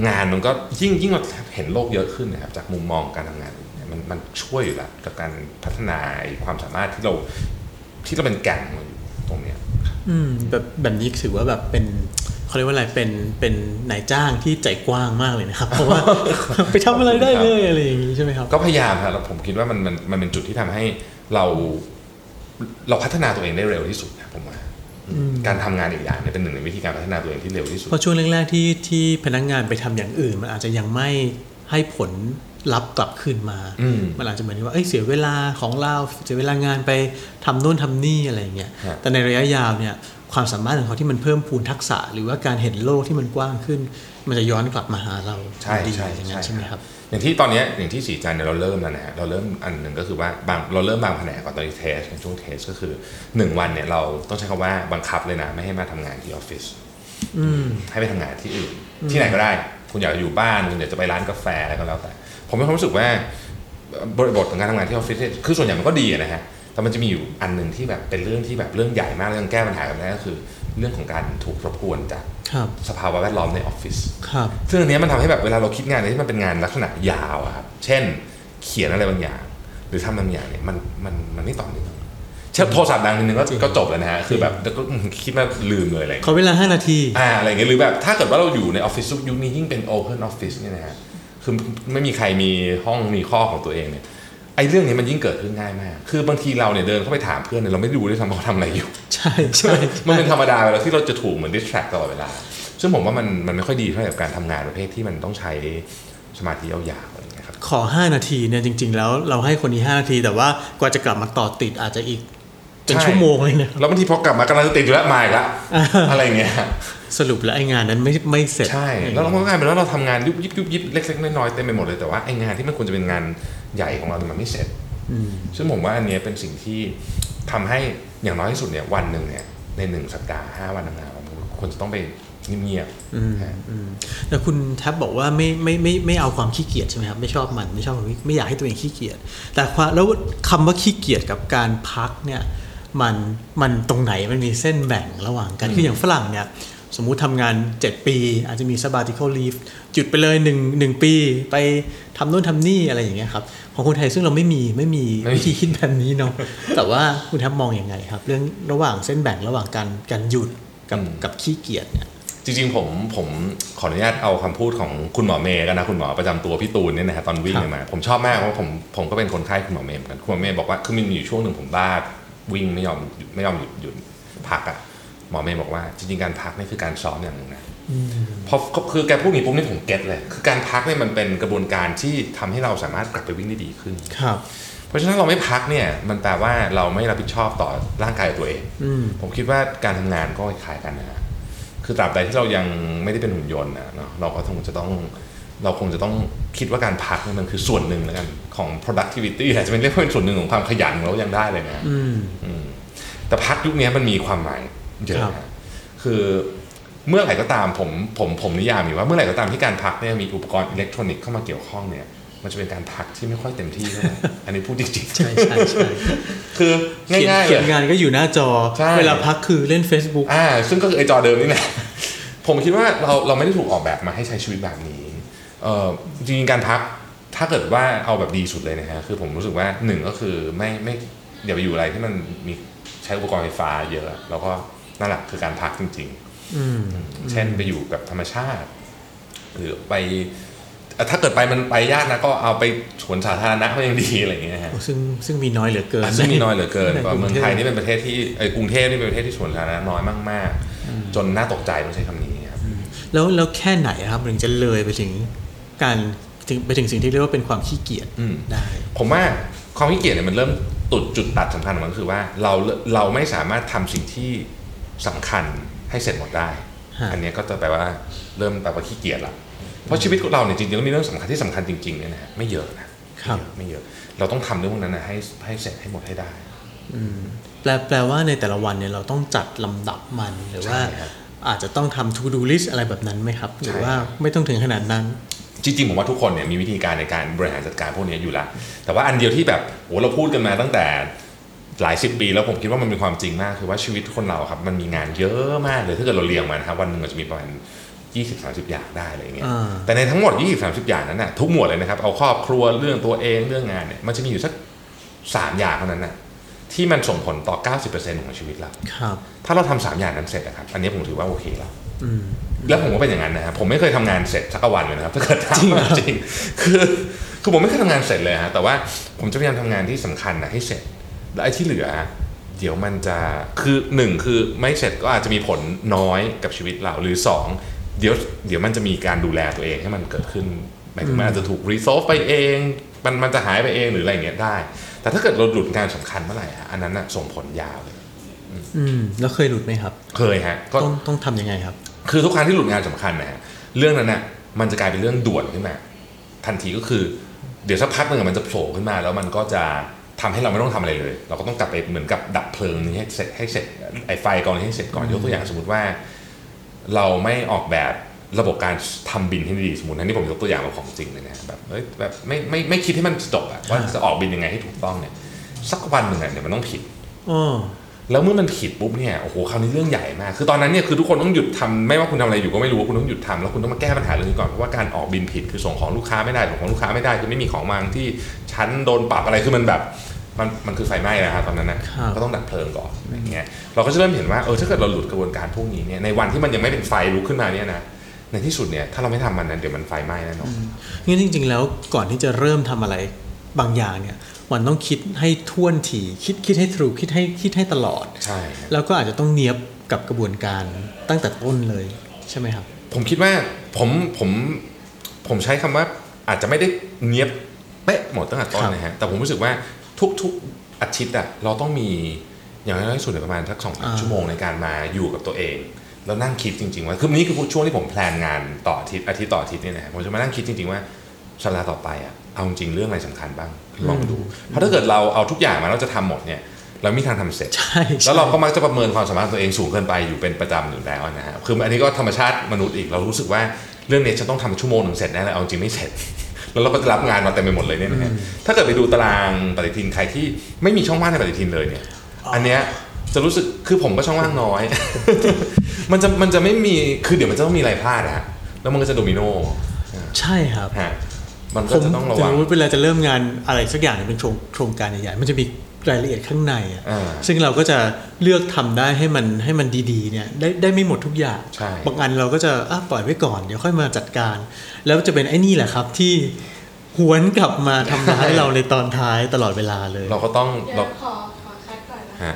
งานมันก็ยิ่งยิ่งเราเห็นโลกเยอะขึ้นนะครับจากมุมมองการทำงานเนี่ยมันมันช่วยอยู่แล้วกับการพัฒนาไอ้ความสามารถที่เราที่เราเป็นแก่นของเราอยู่ตรงเนี้ยอืมแบบแบบนี้ถือว่าแบบเป็นเขาเรียกว่าอะไรเป็นเป็นนายจ้างที่ใจกว้างมากเลยนะครับ เพราะว่าไปทำอะไรได้เลยอะไรอย่างนี้ใช่ไหมครับ ก็พยายามครับแล้วผมคิดว่ามันมันมันเป็นจุดที่ทำให้เราเราพัฒนาตัวเองได้เร็วที่สุดนะผมว่า การทำงานอีกอย่างเนี่ยเป็นหนึ่งในวิธีการพัฒนาตัวเองที่เร็วที่สุดเพราะช่วงแรกๆที่ที่พนักงานไปทำอย่างอื่น มันอาจจะยังไม่ให้ผลลัพธ์กลับคืนมาอืมมันอาจจะเหมือนว่าเอ้ยเสียเวลาของเราเสียเวลางานไปทำโน่นทำนี่อะไรอย่างเงี้ยฮะแต่ในระยะยาวเนี่ยความสามารถของเขาที่มันเพิ่มพูนทักษะ หรือว่าการเห็นโลกที่มันกว้างขึ้น มันจะย้อนกลับมาหาเราใช่ดีใช่อย่างนั้นใช่ใช่ไหมครับ อย่างที่ตอนเนี้ยอย่างที่สีจันทร์เนี่ยเราเริ่มแล้วนะฮะเราเริ่มอันหนึ่งก็คือว่าบางเราเริ่มบางแผนกก่อนตอนที่เทสในช่วงเทสก็คือหนึ่งวันเนี่ยเราต้องใช้คำว่าบังคับเลยนะ ไม่ให้มาทำงานที่ออฟฟิศให้ไปทำงานที่อื่น ที่ไหนก็ได้ คุณอยากจะอยู่บ้านคุณอยากจะไปร้านกาแฟอะไรก็แล้วแต่ ผมมีความรู้สึกว่าบริบทของการทำงานที่ออฟฟิศเนี่ยคือส่วนใหญ่มันก็ดีอะนะฮะแต่มันจะมีอยู่อันหนึ่งที่แบบเป็นเรื่องที่แบบเรื่องใหญ่มากเรื่องแก้ปัญหากันได้ก็คือ เรื่องของการถูกรบกวนจากครับ สภาวะแวดล้อมในออฟฟิศครับซึ่งอันเนี้ยมันทำให้แบบเวลาเราคิดงานอะไรที่มันเป็นงานลักษณะยาวอะครับเช่น เขียนอะไรบางอย่าง หรือทำบางอย่างเนี่ยมันมันมันไม่ต่อเนื่องเช่นโทรศัพท์ดังนิดนึงก็จริงก็จบแล้วนะฮะคือแบบแล้วก็คิดว่าลืมเลยอะไรอย่างขอเงี้ยเวลา5นาทีอ่าอะไรอย่างเงี้ยหรือแบบถ้าเกิดว่าเราอยู่ในออฟฟิศยุคนี้ยิ่งเป็น Open Office เนี่ยนะฮะคือไม่มีใครมีห้องมีข้อของตัวเองเนี่ย ไอ้เรื่องนี้มันยิ่งเกิดขึ้นง่ายมาก คือบางทีเราเนี่ยเดินเข้าไปถามเพื่อนเนี่ยเราไม่รู้ด้วยซ้ำว่าเขาทำอะไรอยู่ ใช่ใช่ มันเป็นธรรมดาเวลาที่เราจะถูกเหมือน distract ตลอดเวลา ซึ่งผมว่ามันมันไม่ค่อยดีเท่าไหร่กับการทำงานประเภทที่มันต้องใช้สมาธิยาวๆอะไรอย่างเงี้ยครับ ขอ 5 นาทีเนี่ยจริง ๆ แล้วเราให้คนนี้ 5 นาที แต่ว่ากว่าจะกลับมาต่อติดอาจจะอีก เป็นใช่ชั่วโมงเลยนะแล้วบางทีพอกลับมากำลังจะติดอยู่แล้วมาอีกแล้วอะไรอย่างเงี้ยสรุปแล้วไอ้งานนั้นไม่ไม่เสร็จใช่แล้วเราก็กลายเป็นว่าเราทำงานยุบยิบยุบยิบเล็กๆน้อยๆเต็มไปหมดเลยแต่ว่าไอ้งานที่มันควรจะเป็นงานใหญ่ของเราเนี่ยมันไม่เสร็จซึ่งผมว่าอันเนี้ยเป็นสิ่งที่ทำให้อย่างน้อยที่สุดเนี่ยวันหนึ่งเนี่ยในหนึ่งสัปดาห์ห้าวันทำงานผมควรจะต้องไปเงียบๆฮะแต่คุณแท็บบอกว่าไม่ไม่ไม่ไม่เอาความขี้เกียจใช่ไหมครับไม่ชอบมันไม่ชอบความไม่อยากให้ตัวเองขี้เกียจแต่ความแล้วคำว่าขี้เกียจกับการพักเนี่ย มันมันตรงไหนมันมีเส้นแบ่งระหว่างกัน คืออย่างฝรั่งเนี่ยสมมุติทำงาน 7 ปี อาจจะมี sabbatical leave หยุดไปเลย1หนึ่งปีไปทำโน่นทำนี่อะไรอย่างเงี้ยครับของคนไทยซึ่งเราไม่มีไม่มีไม่มีวิธีคิดแบบนี้เนาะแต่ว่าคุณแท็บมองอยังไงครับ เรื่องระหว่างเส้นแบ่งระหว่างการการหยุดกับกับขี้เกียจเนี่ยจริงๆผมผมขออนุญาตเอาคำพูดของคุณหมอเมย์กันนะคุณหมอประจำตัวพี่ตูนเนี่ยนะฮะตอนวิ่งครับเนี่ยมาผมชอบมากเพราะผมผมก็เป็นคนไข้คุณหมอเมย์เหมือนกันคุณหมอเมย์บอกว่าคือมันมีอยู่ช่วงหนึ่งผมบ้า วิ่งไม่ยอมหยุดไม่ยอมหยุดหยุดพักอะหมอเมย์บอกว่า จริงๆการพักนี่คือการซ้อมอย่างหนึ่งนะเพราะคือแกพูดอย่างนี้ปุ๊บนี่ผมเก็ตเลย คือการพักเนี่ยมันเป็นกระบวนการที่ทำให้เราสามารถกลับไปวิ่งได้ดีขึ้นครับเพราะฉะนั้นเราไม่พักเนี่ยมันแปลว่าเราไม่รับผิดชอบต่อร่างกายตัวเองอืมผมคิดว่าการทำงานก็คล้ายกันนะฮะคือตราบใดที่เรายังไม่ได้เป็นหุ่นยนต์นะเนาะเราก็คงจะต้อง เราคงจะต้องคิดว่าการพักเนี่ยมันคือส่วนหนึ่งแล้วกันของ productivity อาจจะเป็นเรียกว่าเป็นส่วนหนึ่งของความขยันของเรายังได้เลยนะอืมอืมแต่พักยุคนี้มันมีความหมายเยครัอะบนะคือเมื่อไหร่ก็ตามผมผมผมนิยามอยู่ว่าเมื่อไหร่ก็ตามที่การพักเนี่ยมีอุปกรณ์อิเล็กทรอนิกส์เข้ามาเกี่ยวข้องเนี่ยมันจะเป็นการพักที่ไม่ค่อยเต็มที่เท่าไหร่อันนี้พูดจริงๆ ใช่ใช่ใช่คือเขียนง่ายๆเขียนเลยงานก็อยู่หน้าจอใช่เวลาพักคือเล่น Facebook อ่าซึ่งก็คือไอจอเดิมนี่แหละผมคิดว่าเราเราไม่ได้ถูกออกแบบมาให้ใช้ชีวิตแบบนี้เออ จริงๆการพักถ้าเกิดว่าเอาแบบดีสุดเลยนะฮะคือผมรู้สึกว่าหนึ่งก็คือไม่ไม่อย่าไปอยู่อะไรที่มันมีใช้อุปกรณ์ไฟฟ้าเยอะ แล้วก็นั่นแหละคือการพักจริงอืมๆเช่นไปอยู่กับธรรมชาติ หรือไปเอ่อถ้าเกิดไปมันไปยากนะก็เอาไปสวนสาธารณะก็ยังดีอะไรอย่างเงี้ยฮะซึ่งซึ่งมีน้อยเหลือเกินอะซึ่งมีน้อยเหลือเกินในกว่าเมืองไทยกรุนี่เป็นประเทศที่เอ้ยกรุงเทพนี่เป็นประเทศที่สวนสาธารณะน้อยมากๆ จนน่าตกใจต้องใช้คำนี้ครับแล้วแล้วแค่ไหนครับถึงจะเลยไปถึง การถึงไปถึงสิ่งที่เรียกว่าเป็นความขี้เกียจอืมได้ ผมว่าความขี้เกียจเนี่ยมันเริ่มตุดจุดตัดสำคัญของมันก็คือว่าเราเราไม่สามารถทำสิ่งที่สำคัญให้เสร็จหมดได้ฮะอันเนี้ยก็จะแปลว่าเริ่มแปลว่าขี้เกียจละเพราะชีวิตของเราเนี่ยจริงๆแล้วมีเรื่องสำคัญที่สำคัญจริงๆเนี่ยนะฮะไม่เยอะนะครับไม่เยอะ เราต้องทำเรื่องพวกนั้นนะให้ให้เสร็จให้หมดให้ได้แปลแปลว่าในแต่ละวันเนี่ยเราต้องจัดลำดับมันหรือว่าใช่ครับอาจจะต้องทำ to do list อะไรแบบนั้นไหมครับ หรือใช่ว่าไม่ต้องถึงขนาดนั้น จริงๆผมว่าทุกคนเนี่ยมีวิธีการในการบริหารจัดการพวกนี้อยู่แล้ว แต่ว่าอันเดียวที่แบบโอ้เราพูดกันมาตั้งแต่หลายสิบปีแล้วผมคิดว่ามันเป็นความจริงมากคือว่าชีวิตคนเราครับมันมีงานเยอะมากเลยถ้าเกิดเราเรียงมานะครับวันหนึ่งอาจจะมีประมาณ20 30อย่างได้อะไรอย่างเงี้ยอ่าแต่ในทั้งหมด20 30อย่างนั้นน่ะทุกหมวดเลยนะครับเอาครอบครัวเรื่องตัวเองเรื่องงานเนี่ยมันจะมีอยู่สักสามอย่างเท่านั้นน่ะที่มันส่งผลต่อ 90%ของชีวิตเราครับถ้าเราทำสามอย่างนั้นเสร็จนะครับ อันนี้ผมถือว่าโอเคแล้วอืม แล้วผมก็เป็นอย่างนั้นนะครับผมไม่เคยทำงานเสร็จสักวันเลยนะครับถ้าเกิดถามว่าจริงคือคือผมไม่เคยทำงานเสร็จเลยฮะแต่ว่าผมจะพยายามทำงานที่สำคัญนะให้เสร็จ แล้วไอ้ที่เหลือ เดี๋ยวมันจะคือหนึ่งคือไม่เสร็จก็อาจจะมีผลน้อยกับชีวิตเราหรือสองเดี๋ยวเดี๋ยวมันจะมีการดูแลตัวเองให้มันเกิดขึ้นหมายถึงมันอาจจะถูกรีโซฟไปเอง มันมันจะหายไปเองหรืออะไรอย่างเงี้ยได้ แต่ถ้าเกิดเราหลุดงานสำคัญเมื่อไหร่อะอันนั้นน่ะส่งผลยาวเลย อืมแล้วเคยหลุดไหมครับ เคยฮะก็ต้องต้องทำยังไงครับ คือทุกครั้งที่หลุดงานสำคัญนะฮะเรื่องนั้นน่ะมันจะกลายเป็นเรื่องด่วนขึ้นมาทันทีก็คือ เดี๋ยวสักพักหนึ่งมันจะโผล่ขึ้นมา แล้วมันก็จะทำให้เราไม่ต้องทำอะไรเลย เราก็ต้องกลับไปเหมือนกับดับเพลิงนี้ให้เสร็จให้เสร็จไอ้ไฟกองนี้ให้เสร็จก่อนยกตัวอย่างสมมติว่า เราไม่ออกแบบระบบการทำบินให้ดีสมมตินะนี่ผมยกตัวอย่างมาของจริงเลยนะแบบเฮ้ยแบบไม่ไม่ไม่คิดให้มันจบอะว่าจะออกบินยังไงให้ถูกต้องเนี่ยสักวันหนึ่งอะเดี๋ยวมันต้องผิดอ แล้วเมื่อมันผิดปุ๊บเนี่ยโอ้โหคราวนี้เรื่องใหญ่มาก คือตอนนั้นเนี่ยคือทุกคนต้องหยุดทำไม่ว่าคุณทำอะไรอยู่ก็ไม่รู้ว่าคุณต้องหยุดทำแล้วคุณต้องมาแก้ปัญหาเรื่องนี้ก่อนเพราะว่าการออกบินผิดคือส่งของลูกค้าไม่ได้ส่งของลูกค้าไม่ได้คือไม่มีของวางที่ชั้นโดนปรับอะไรคือมันแบบมันมันคือไฟไหม้นะครับตอนนั้นนะครับก็ต้องดับเพลิงก่อนอย่างเงี้ยเราก็จะเริ่มเห็นว่าเออถ้าเกิดเราหลุดกระบวนการพวกนี้เนี่ยในวันที่มันยังไม่เป็นไฟลุกขึ้นมาเนี่ยนะในที่สุดเนี่ยถ้าเราไม่ทำมันนั้นเดี๋ยวมันไฟไหม้แน่นอนงั้นจริง ๆ แล้วก่อนที่จะเริ่มทำอะไรบางอย่างเนี่ย มันต้องคิดให้ท่วนทีคิดคิดให้ทรูคิดให้คิดให้ตลอดใช่ครับแล้วก็อาจจะต้องเนียบกับกระบวนการตั้งแต่ต้นเลยใช่ไหมครับ ผมคิดว่าผมผมผมใช้คำว่าอาจจะไม่ได้เนียบเป๊ะหมดตั้งแต่ต้นครับนะฮะแต่ผมรู้สึกว่าทุกๆอาทิตย์อะเราต้องมีอย่างน้อยที่สุดเนี่ยประมาณสักสองชั่วโมงในการมาอยู่กับตัวเองแล้วนั่งคิดจริงๆว่าคือนี่คือช่วงที่ผมแพลนงานต่ออาทิตย์อาทิตย์ต่ออาทิตย์เนี่ยนะฮะผมจะมานั่งคิดจริงๆว่าสัปดาห์ต่อไปอะเอาจริงๆเรื่องอะไรสำคัญบ้าง ลองดูเพราะถ้าเกิดเราเอาทุกอย่างมาเราจะทำหมดเนี่ยเราไม่มีทางทำเสร็จใช่ใช่แล้วเราก็มักจะประเมินความสามารถตัวเองสูงเกินไปอยู่เป็นประจำอยู่แล้วนะฮะคืออันนี้ก็ธรรมชาติมนุษย์อีกเรารู้สึกว่าเรื่องนี้ฉันต้องทำชั่วโมงหนึ่งเสร็จแน่เลยเอาจริงไม่เสร็จ แล้วเราก็จะรับงานมาเต็มไปหมดเลยเนี่ยนะฮะถ้าเกิดไปดูตารางปฏิทินใครที่ไม่มีช่องว่างในปฏิทินเลยเนี่ย อันเนี้ยจะรู้สึกคือผมก็ช่องว่างน้อย มันจะมันจะไม่มีคือเดี๋ยวมันจะต้องมีอะไรพลาดอะฮะแล้วมันก็จะโดมิโนใช่ครับฮะ มันผก็มจะต้องระสวัมงมติเวลาจะเริ่มงานอะไรสักอย่างเนี่ยเป็นโครงโครงการใหญ่ๆมันจะมีรายละเอียดข้างในอะอ่าซึ่งเราก็จะเลือกทำได้ให้มันให้มันดีๆเนี่ยได้ได้ไม่หมดทุกอย่างใช่บางอันเราก็จะอะปล่อยไว้ก่อนเดี๋ยวค่อยมาจัดการ แล้วจะเป็นไอ้นี่แหละครับที่หวนกลับมาทำร้ายเราในตอนท้ายตลอดเวลาเลย เราก็ต้องเดี๋ยเราวขอขอคัดก่อนนะฮะคะ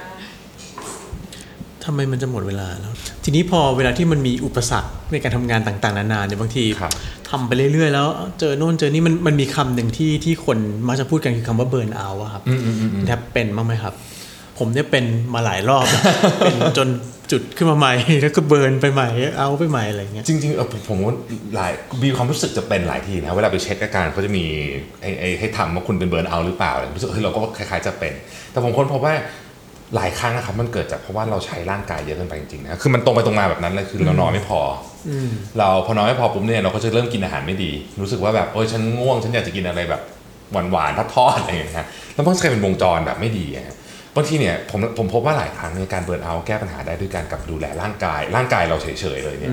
ทำไมมันจะหมดเวลาแล้ว ทีนี้พอเวลาที่มันมีอุปสรรคในการทำงานต่างๆ นานาเนี่ยบางทีครับ ทำไปเรื่อยๆ แล้ว เจอโน่นเจอนี่มันมันมีคำหนึ่งที่ที่คนมักจะพูดกันคือคำว่าเบิร์นเอาอะครับอืมอืมอืมอืมแทบเป็นบ้างไหมครับ ผมเนี่ยเป็นมาหลายรอบ เป็นจนจุดขึ้นมาใหม่ แล้วก็เบิร์นไปใหม่เอาไปใหม่อะไรเงี้ยจริงๆเออผมผมว่าหลายมีความรู้สึกจะเป็นหลายทีนะเวลาไปเช็คอาการเขาจะมีให้ให้ให้ทำว่าคุณเป็นเบิร์นเอาท์หรือเปล่าอะไรรู้สึกเฮ้ยเราก็คล้ายๆจะเป็น แต่ผมค้นพบว่า หลายครั้งนะครับมันเกิดจากเพราะว่าเราใช้ร่างกายเยอะเกินไปจริงๆนะคือมันตรงไปตรงมาแบบนั้นเลยคือเรานอนไม่พออเราพอนอนไม่พอปุ๊บเนี่ยเราก็จะเริ่มกินอาหารไม่ดี รู้สึกว่าแบบโอ้ยฉันง่วงฉันอยากจะกินอะไรแบบหวานๆทอดๆอะไรอย่างเงี้ยนะแล้วมันก็จะกลายเป็นวงจรแบบไม่ดีอะฮะบางทีเนี่ยผมผมพบว่าหลายครั้งในการ burnout แก้ปัญหาได้ด้วยการกับดูแลร่างกาย ร่างกายเราเฉยๆเลยเนี่ย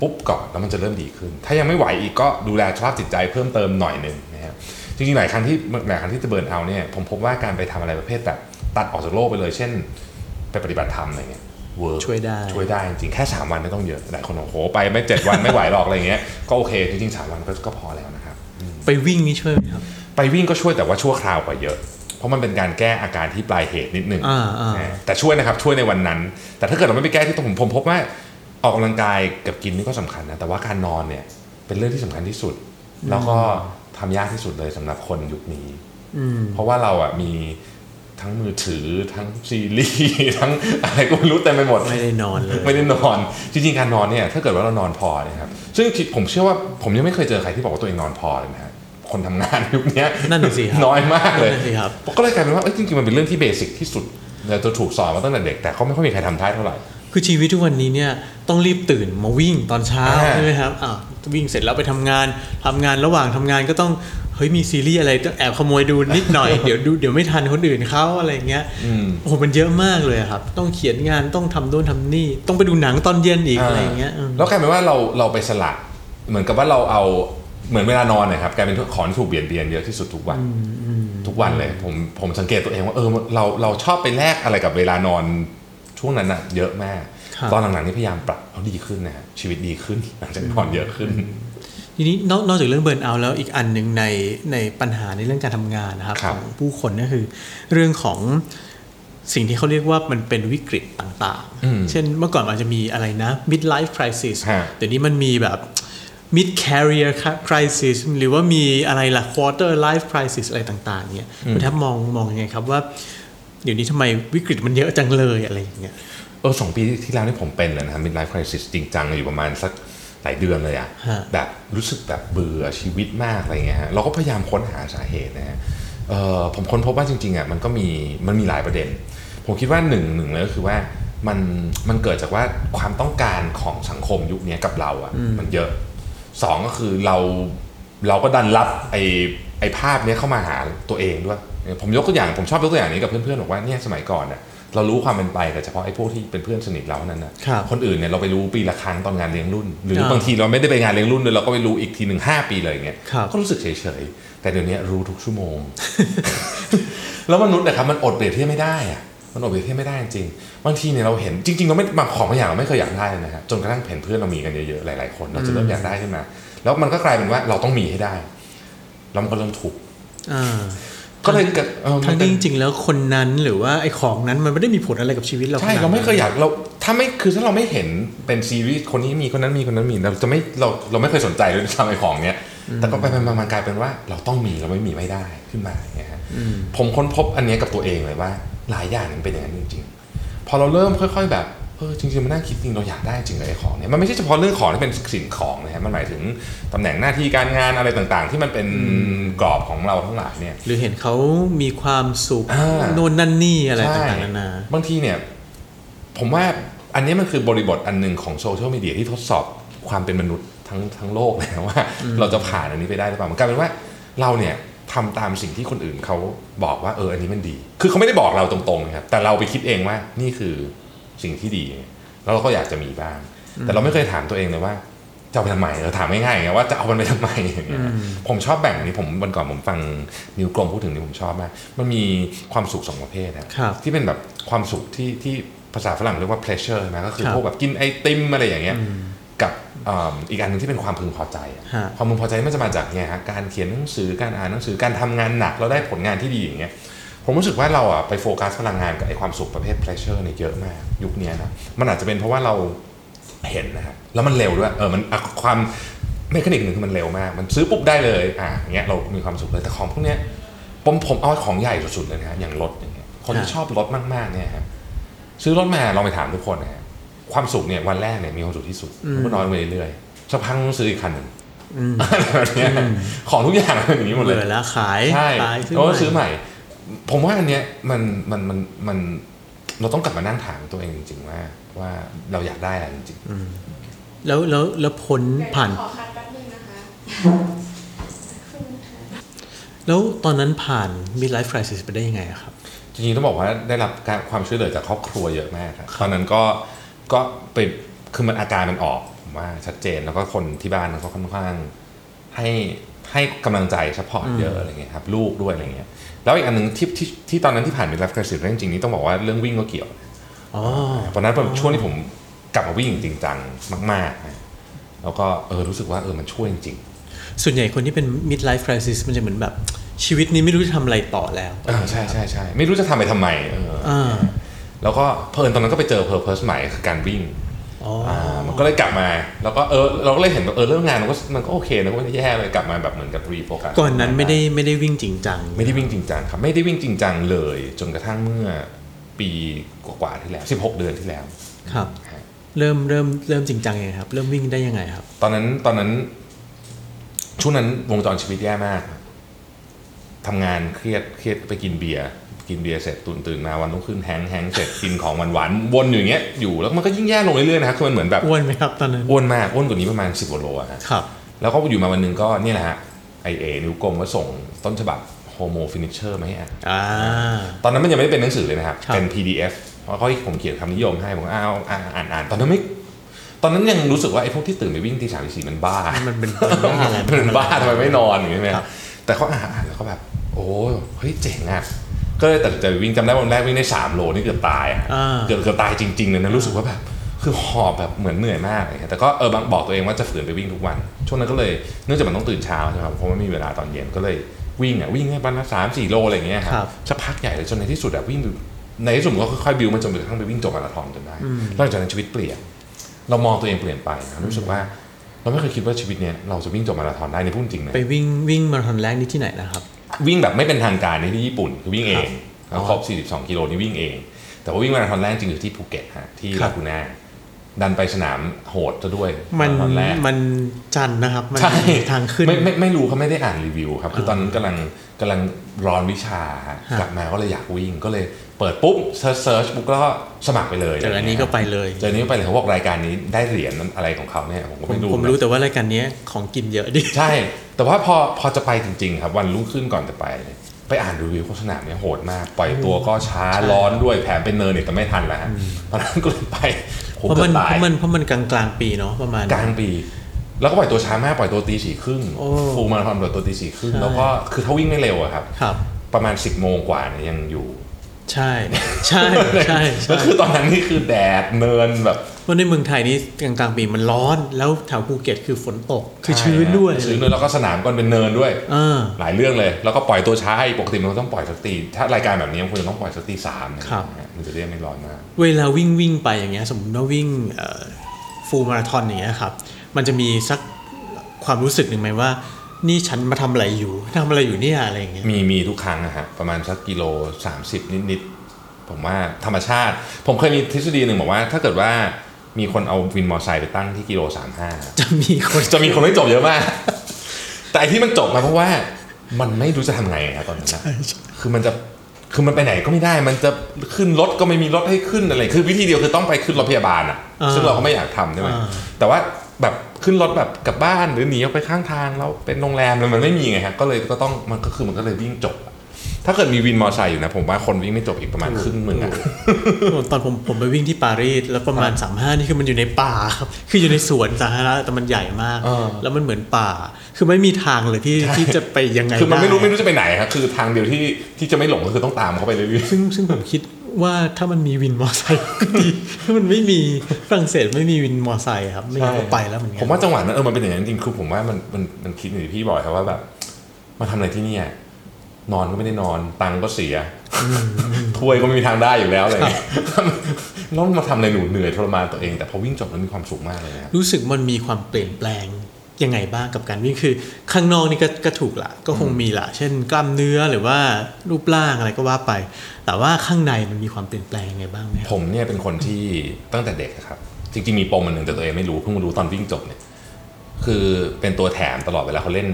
ปุ๊บก่อนแล้วมันจะเริ่มดีขึ้น ถ้ายังไม่ไหวอีกก็ดูแลสภาพจิตใจเพิ่มเติมหน่อยหนึ่งนะครับจริงๆหลายครั้งที่หลายครั้งที่จะ burnout เนี่ยผมพบว่าการไปทำอะไรประเภทแบบ ตัดออกจากโลกไปเลย เช่น ไปปฏิบัติธรรมอะไรเงี้ย work ช่วยได้ช่วยได้จริงๆแค่ 3 วันไม่ต้องเยอะหลายคนบอกโหไปไม่เจ็ดวันไม่ไหวหรอกอะไรเงี้ยก็โอเคจริงๆสามวันก็ก็พอแล้วนะครับ ไปวิ่งนี่ช่วยไหมครับ ไปวิ่งก็ช่วยแต่ว่าชั่วคราวกว่าเยอะ เพราะมันเป็นการแก้อาการที่ปลายเหตุนิดนึงอ่าอ่านะแต่ช่วยนะครับช่วยในวันนั้น แต่ถ้าเกิดเราไม่ไปแก้ที่ตรงผมผมพบว่าออกกำลังกายกับกินนี่ก็สำคัญนะแต่ว่าการนอนเนี่ยเป็นเรื่องที่สำคัญที่สุด แล้วก็ทำยากที่สุดเลยสำหรับคนยุคนี้อืมเพราะว่าเราอะมี ทั้งมือถือทั้งซีรีส์ทั้งอะไรก็ไม่รู้เต็มไปหมดไม่ได้นอนเลยไม่ได้นอนจริงๆการนอนเนี่ยถ้าเกิดว่าเรานอนพอเนะครับซึ่งผมเชื่อว่าผมยังไม่เคยเจอใครที่บอกว่าตัวเองนอนพอเลยนะฮะคนทำงานยุคเนี้ยนั่นน่ะสิครับน้อยมากเลยนั่นน่ะสิครับก็เลยกลายเป็นว่าเอ้ยจริงๆมันเป็นเรื่องที่เบสิกที่สุดเราจะถูกสอนมาตั้งแต่เด็กแต่ก็ไม่ค่อยมีใครทำได้เท่าไหร่คือชีวิตทุกวันนี้เนี่ยต้องรีบตื่นมาวิ่งตอนเช้าอ่าใช่ไหมครับอ่าววิ่งเสร็จแล้วไปทำงานทำงานระหว่างทำงานก็ต้อง เฮ้ยมีซีรีส์อะไรต้องแอบขโมยดูนิดหน่อย เดี๋ยวดูเดี๋ยวไม่ทันคนอื่นเขาอะไรเงี้ยอืมโอ้โหมันเยอะมากเลยอะครับ ต้องเขียนงานต้องทำโน่นทำนี่ ต้องไปดูหนังตอนเย็นอีกอะไรเงี้ยอืมแล้วกลายเป็นว่าเราเราไปสละเหมือนกับว่าเราเอาเหมือนเวลานอนนะครับกลายเป็นของที่ถูกเบียดเบียนเยอะที่สุดทุกวันทุกวันเลย ผมผมสังเกตตัวเองว่าเออเราเราชอบไปแลกอะไรกับเวลานอนช่วงนั้นอะเยอะมากครับตอนหลังๆนี่พยายามปรับเขาดีขึ้นนะฮะชีวิตดีขึ้นหลังจากนอนเยอะขึ้น ทีนี้นอกนอกจากเรื่องเบิร์นเอาท์แล้วอีกอันหนึ่งในในปัญหาในเรื่องการทำงานนะครับครับของผู้คนก็คือ เรื่องของสิ่งที่เขาเรียกว่ามันเป็นวิกฤตต่างอืมๆเช่นเมื่อก่อนมันจะมีอะไรนะ midlife crisis ฮะเดี๋ยวนี้มันมีแบบ mid career crisis หรือว่ามีอะไรล่ะ quarter life crisis อะไรต่าง ๆ เนี่ยคุณแทบมองมองยังไงครับว่า เดี๋ยวนี้ทำไมวิกฤตมันเยอะจังเลยอะไรอย่างเงี้ยเออสองปีที่แล้วนี่ผมเป็นเลยนะครับ midlife crisis จริงจังอยู่ประมาณสัก หลายเดือนเลยอะฮะแบบรู้สึกแบบเบื่อชีวิตมากอะไรเงี้ยฮะเราก็พยายามค้นหาสาเหตุนะฮะเออผมค้นพบว่าจริงๆอะมันก็มีมันมีหลายประเด็น ผมคิดว่าหนึ่งหนึ่งเลยก็คือว่ามันมันเกิดจากว่าความต้องการของสังคมยุคนี้กับเราอะมันเยอะสองก็คือเราเราก็ดันรับไอ้ไอ้ภาพเนี้ยเข้ามาหาตัวเองด้วย ผมยกตัวอย่างผมชอบยกตัวอย่างนี้กับเพื่อนๆบอกว่าเนี่ยสมัยก่อนน่ะ เรารู้ความเป็นไปแต่เฉพาะไอ้พวกที่เป็นเพื่อนสนิทเราเท่านั้นนะครับคนอื่นเนี่ยเราไปรู้ปีละครั้งตอนงานเลี้ยงรุ่น หรืออ่าบางทีเราไม่ได้ไปงานเลี้ยงรุ่นเลยเราก็ไปรู้อีกทีหนึ่งห้าปีเลยอย่างเงี้ยครับก็รู้สึกเฉยๆแต่เดี๋ยวนี้รู้ทุกชั่วโมง แล้วมนุษย์นะครับมันอดเปรียบเทียบไม่ได้อะมันอดเปรียบเทียบไม่ได้จริงบางทีเนี่ยเราเห็นจริงๆเราไม่บางของบางอย่างเราไม่เคยอยากได้เลยนะฮะจนกระทั่งเห็นเพื่อนเรามีกันเยอะๆหลายๆคนเราจะเริ่มอยากได้ขึ้นมา แล้วมันก็กลายเป็นว่าเราต้องมีให้ได้แล้วมันก็เริ่มถูกอ่า ก็เลยเกิดเออมัทั้นงเป็นที่จริงๆแล้วคนนั้นหรือว่าไอ้ของนั้นมันไม่ได้มีผลอะไรกับชีวิตเราใช่ขนดนั้นเราไม่เคยอยากเราถ้าไม่คือถ้าเราไม่เห็นเป็นซีรีส์คนนี้มีคนนั้นมีคนนั้นมีเราจะไม่เราเราไม่เคยสนใจเลยทำไอ้ของเนี้ยแต่ก็ไปไปมาๆกลายเป็นว่า เราต้องมีเราไม่มีไม่ได้ขึ้นมาอย่างเงี้ยฮะผมค้นพบอันเนี้ยกับตัวเองเลยว่า หลายอย่างมันเป็นอย่างนั้นจริง ๆ พอเราเริ่มค่อย ๆแบบ เออจริงๆมันน่าคิดจริงเราอยากได้จริงเลยไอ้ของเนี้ยมันไม่ใช่เฉพาะเรื่องของที่เป็นสิ่งของนะฮะมันหมายถึงตำแหน่งหน้าที่การงานอะไรต่างๆ ที่มันเป็นกรอบของเราทั้งหลายเนี่ย หรือเห็นเขามีความสุขอ่าโน่นนั่นนี่อะไรใช่ต่างๆนานาบางทีเนี่ย ผมว่าอันนี้มันคือบริบทอันหนึ่งของโซเชียลมีเดียที่ทดสอบความเป็นมนุษย์ทั้งทั้งโลกเลยนะว่า เราจะผ่านอันนี้ไปได้หรือเปล่ามันกลายเป็นว่าเราเนี่ยทำตามสิ่งที่คนอื่นเขาบอกว่าเอออันนี้มันดี คือเขาไม่ได้บอกเราตรงๆนะครับแต่เราไปคิดเองว่านี่คือ สิ่งที่ดี แล้วเราก็อยากจะมีบ้าง แต่เราไม่เคยถามตัวเองเลยว่าจะเอาไปทำไมเราถามง่ายๆไงว่าจะเอามันไปทำไมอย่างเงี้ยผมชอบแบ่งอันนี้ผมวันก่อนผมฟังนิวกลมพูดถึงนี่ผมชอบมาก มันมีความสุขสองประเภทนะครับที่เป็นแบบความสุขที่ที่ภาษาฝรั่งเรียกว่า pleasure นะก็คือครับพวกแบบกินไอติมอะไรอย่างเงี้ยกับอ่าอีกอันหนึงที่เป็นความพึงพอใจอะฮะความพึงพอใจมันจะมาจากไงฮะการเขียนหนังสือการอ่านหนังสือการทำงานหนักแล้วได้ผลงานที่ดีอย่างเงี้ย ผมรู้สึกว่าเราอะไปโฟกัสพลังงานกับไอความสุขประเภท pleasure เนี่ยเยอะมาก ยุคเนี้ยนะมันอาจจะเป็นเพราะว่าเราเห็นนะฮะแล้วมันเร็วด้วยเออมันอะความเมคานิกหนึ่งคือมันเร็วมาก มันซื้อปุ๊บได้เลยอะอย่างเงี้ยเรามีความสุขเลยแต่ของพวกเนี้ยผมผมเอาของใหญ่สุดๆเลยนะฮะอย่างรถอย่างเงี้ยคนที่ฮะชอบรถมากๆเนี่ยฮะซื้อรถมาลองไปถามทุกคนนะฮะความสุขเนี่ยวันแรกเนี่ยมีความสุขที่สุดมันก็น้อยลงไปเรื่อยๆสักพักต้องซื้ออีกคันหนึ่งอะไรแบบเนี้ยของทุกอย่างเป็นอย่างนี้หมดเลยเบื่อแล้วขายใช่ขายซื้อแล้วก็ใหม่ซื้อใหม่ ผมว่าอันเนี้ยมันมันมันมันเราต้องกลับมานั่งถามตัวเองจริง ๆ ว่า ว่าเราอยากได้อะไรจริงแล้วแล้วแล้วพ้นเดี๋ยวผ่านขอคัดแป๊บนึงนะคะแล้วตอนนั้นผ่าน midlife crisis ไปได้ยังไงอะครับๆจริงๆ ต้องบอกว่าได้รับการความช่วยเหลือจากครอบครัวเยอะมากครับตอนนั้นก็ก็ไปคือมันอาการมันออกผมว่าชัดเจนแล้วก็คนที่บ้านเขาค่อนข้างให้ให้กำลังใจ support เยอะอะไรเงี้ยครับ ลูกด้วยอะไรเงี้ย แล้วอีกอันหนึ่งที่ที่ที่ตอนนั้นที่ผ่าน midlife crisis จริงๆนี่ต้องบอกว่าเรื่องวิ่งก็เกี่ยวอ๋อตอนนั้นเป็นช่วงที่ผมกลับมาวิ่งจริงจังมากๆนะแล้วก็เออรู้สึกว่าเออมันช่วยจริงส่วนใหญ่คนที่เป็น midlife crisis มันจะเหมือนแบบชีวิตนี้ไม่รู้จะทำอะไรต่อแล้วๆอ่าใช่ใช่ใช่ไม่รู้จะทำไปทำไมเอออ่าแล้วก็เพลินตอนนั้นก็ไปเจอ purpose ใหม่คือการวิ่งอ๋อออ่า มันก็เลยกลับมา แล้วก็เออเราก็เลยเห็นว่าเออเรื่องงานมันก็มันก็โอเคนะก็ไม่ได้แย่เลยกลับมาแบบเหมือนกับ refocus ก่อนนั้นไม่ได้ไม่ได้วิ่งจริงจัง ไม่ได้วิ่งจริงจังครับไม่ได้วิ่งจริงจังเลย จนกระทั่งเมื่อปีกว่าๆที่แล้ว 16 เดือนที่แล้วครับฮะเริ่มเริ่มเริ่มจริงจังยังไงครับ เริ่มวิ่งได้ยังไงครับ ตอนนั้นตอนนั้นช่วงนั้นวงจรชีวิตแย่มากทำงานเครียดเครียดไปกินเบียร์ กินเบียร์เสร็จตื่นตื่นมาวันรุ่งขึ้น hang hang เสร็จกินของหวานหวานๆวนอยู่อย่างเงี้ยอยู่แล้วมันก็ยิ่งแย่ลงเรื่อยๆนะครับคือมันเหมือนแบบอ้วนไหมครับตอนนั้นอ้วนมากอ้วนกว่านี้ประมาณ10กว่าโลอะฮะครับแล้วก็อยู่มาวันหนึ่งก็เนี่ยแหละฮะไอ้เอ๋นิ้วกลมก็ส่งต้นฉบับ Homo Finisher มาให้อ่านอ่าตอนนั้นมันยังไม่ได้เป็นหนังสือเลยนะครับครับเป็น PDF เพราะเขาให้ผมเขียนคำนิยมให้ผมก็อ้าวอ่านอ่านอ่านตอนนั้นไม่ตอนนั้นยังรู้สึกว่าไอ้พวกที่ตื่นไปวิ่งตีสามตีสี่มันบ้า มันเป็นมันบ้าอะไรมันบ้าทำไมไม่นอนอย่างนี้ไหมครับแต่เขาอ่านอ่านแล้วก็แบบโอ้เฮ้ยเจ๋งอะ ก็เลยตัดสินใจไปวิ่งจำได้วันแรกวิ่งได้สามโลนี่เกือบตายอะอ่า เกือบเกือบตายจริงๆเลยนะรู้สึกว่าแบบคือหอบแบบเหมือนเหนื่อยมากเลยแต่ก็เออบางบอกตัวเองว่าจะฝืนไปวิ่งทุกวัน ช่วงนั้นก็เลยเนื่องจากมันต้องตื่นเช้าใช่ไหมครับเพราะไม่มีเวลาตอนเย็นก็เลยวิ่งอะวิ่งให้วันละสามสี่โลอะไรอย่างเงี้ยคครัรับบสักพักใหญ่เลยจนในที่สุดอะวิ่งในที่สุดมันก็ค่อยๆบิวมันจนกระทั่งไปวิ่งจบมาราธอนจนได้หลังจากนั้นชีวิตเปลี่ยน เรามองตัวเองเปลี่ยนไปนะรู้สึกว่า เราไม่เคยคิดว่าชีวิตเนี้ยเราจะวิ่งจบมาราธอนได้ในพูดจริงนะ ไปวิ่งวิ่งมาราธอนแรกนี่ที่ไหนนะครับ วิ่งแบบไม่เป็นทางการในที่ญี่ปุ่นคือวิ่งเองครับแล้วครบ 42 กิโลนี่วิ่งเอง แต่ว่าวิ่งมาราธอนแรกจริงอยู่ที่ภูเก็ตฮะที่ครัลาบกูน่าดันไปสนามโหดซะด้วยมันราธอนแรกมันจันนะครับ มันใช่ทางขึ้นไม่ไม่ไม่รู้เขาไม่ได้อ่านรีวิวครับ คือตอนนั้นกำลังกำลังร้อนวิชาฮะฮะกลับมาก็เลยอยากวิ่งก็เลยเปิดปุ๊บ search search ปุ๊บก็สมัครไปเลยเจออันนี้ก็ไปเลยเจออันนี้ก็ไปเลยเขาบอกรายการนี้ได้เหรียญอะไรของเขาเนี่ยผมก็ผมไม่รู้ผมนะรู้แต่ว่ารายการเนี้ยของกินเยอะดิใช่ แต่ว่าพอพอจะไปจริง ๆ ครับ วันรุ่งขึ้นก่อนจะไปเนี่ยไปอ่านรีวิวโฆษณาเนี่ยโหดมาก ปล่อยตัวก็ช้าใช่ร้อนด้วยแถมเป็นเนินอีกแต่ไม่ทันแล้วฮะตอนนั้นก็เลยไปผมเพราะเกืมัอนบเพตายราะมันเพราะมันกลางกลางๆปีเนาะประมาณกลางปี แล้วก็ปล่อยตัวช้ามากปล่อยตัวตีสี่ครึ่งโอ้ฟูลมาราธอนปล่อยตัวตีสี่ครึ่งใช่แล้วก็คือถ้าวิ่งไม่เร็วอะครับครับประมาณ10บโมงกว่าเนี่ยยังอยู่ ใช่ใช่ใช่แล้ใช่วคือตอนนั้นนี่คือแดดเนินแบบเพราะในเมืองไทยนี่กลางกลางๆปีมันร้อน แล้วแถวภูเก็ตคือฝนตก คือชื้นด้วยชื้นด้วยแล้วก็สนามก็เป็นเนินด้วยเออหลายเรื่องเลย แล้วก็ปล่อยตัวช้าอีกปกติมันต้องปล่อยสักตีถ้ารายการแบบนี้มันควรจะต้องปล่อยสักตีสามนะครับมันจะได้ไม่ร้อนมากเวลาวิ่งวิ่งไปอย่างเงี้ยสมมติว่าวิ่งฟูลมาราธอนอย่างเงี้ยครับมันจะมีสักความรู้สึกหนึ่งไหมว่า นี่ฉันมาทำอะไรอยู่ทำอะไรอยู่เนี่ยอะไรอย่างเงี้ยมีมีทุกครั้งนะฮะประมาณสักกิโล 30 นิดๆผมว่าธรรมชาติ ผมเคยมีทฤษฎีหนึ่งบอกว่า ถ้าเกิดว่ามีคนเอาวินมอเตอร์ไซค์ไปตั้งที่กิโล35จะมีคนจะมีคนไม่จบเยอะมาก แต่ไอ้ที่มันจบมาเพราะว่ามันไม่รู้จะทำไงครับตอนนั้นนะคือมันจะคือมันไปไหนก็ไม่ได้ มันจะขึ้นรถก็ไม่มีรถให้ขึ้นอะไร คือวิธีเดียวคือต้องไปขึ้นรถพยาบาลอะอ่าซึ่งเราก็ไม่อยากทำใช่ไหมอ่าแต่ว่าแบบ ขึ้นรถแบบกลับบ้านหรือหนีออกไปข้างทางแล้วเป็นโรงแรมเลยมันไม่มีไงฮะก็เลยก็ต้องมันก็คือมันก็เลยวิ่งจบอะถ้าเกิดมีวินมอเตอร์ไซค์อยู่นะ ผมว่าคนวิ่งไม่จบอีกประมาณครึ่งหนึ่งอะตอนผมผมไปวิ่งที่ปารีสแล้วประมาณ35นี่คือมันอยู่ในป่าครับคืออยู่ในสวนสาธารณะแต่มันใหญ่มากเออแล้วมันเหมือนป่า คือไม่มีทางเลยที่ที่จะไปยังไงคือมันไม่รู้ด้ไม่รู้จะไปไหนครับคือทางเดียวที่ที่จะไม่หลงก็คือต้องตามเขาไปเรื่อยๆซึ่งซึ่งผมคิด ว่าถ้ามันมีวินมอไซค์ก็ดีถ้ามันไม่มีฝรั่งเศสไม่มีวินมอไซค์ครับ ไม่งั้นก็ไปแล้วเหมือนกันผมว่าจังหวะนั้นเออมันเป็นอย่างนั้นจริงๆคือผมว่ามันมันมันคิดอย่างที่พี่บอกครับว่าแบบมาทำอะไรที่เนี่ยนอนก็ไม่ได้นอนตังค์ก็เสียถ้วยก็ไม่มีทางได้อยู่แล้วอะไรอย่างเงี้ยแล้วมาทำอะไรหนูเหนื่อยทรมานตัวเอง แต่พอวิ่งจบแล้วมีความสุขมากเลยนะครับรู้สึกมันมีความเปลี่ยนแปลง ยังไงบ้างกับการวิ่งคือ ข้างนอกนี่ก็ก็ถูกละก็คงมีละเช่นกล้ามเนื้อหรือว่ารูปร่างอะไรก็ว่าไป แต่ว่าข้างในมันมีความเปลี่ยนแปลงยังไงบ้างไหมครับผมเนี่ยเป็นคนที่ตั้งแต่เด็กอะครับ จริงๆมีปมมันหนึ่งแต่ตัวเองไม่รู้เพิ่งมารู้ตอนวิ่งจบเนี่ยคือเป็นตัวแถมตลอดเวลาเขาเล่น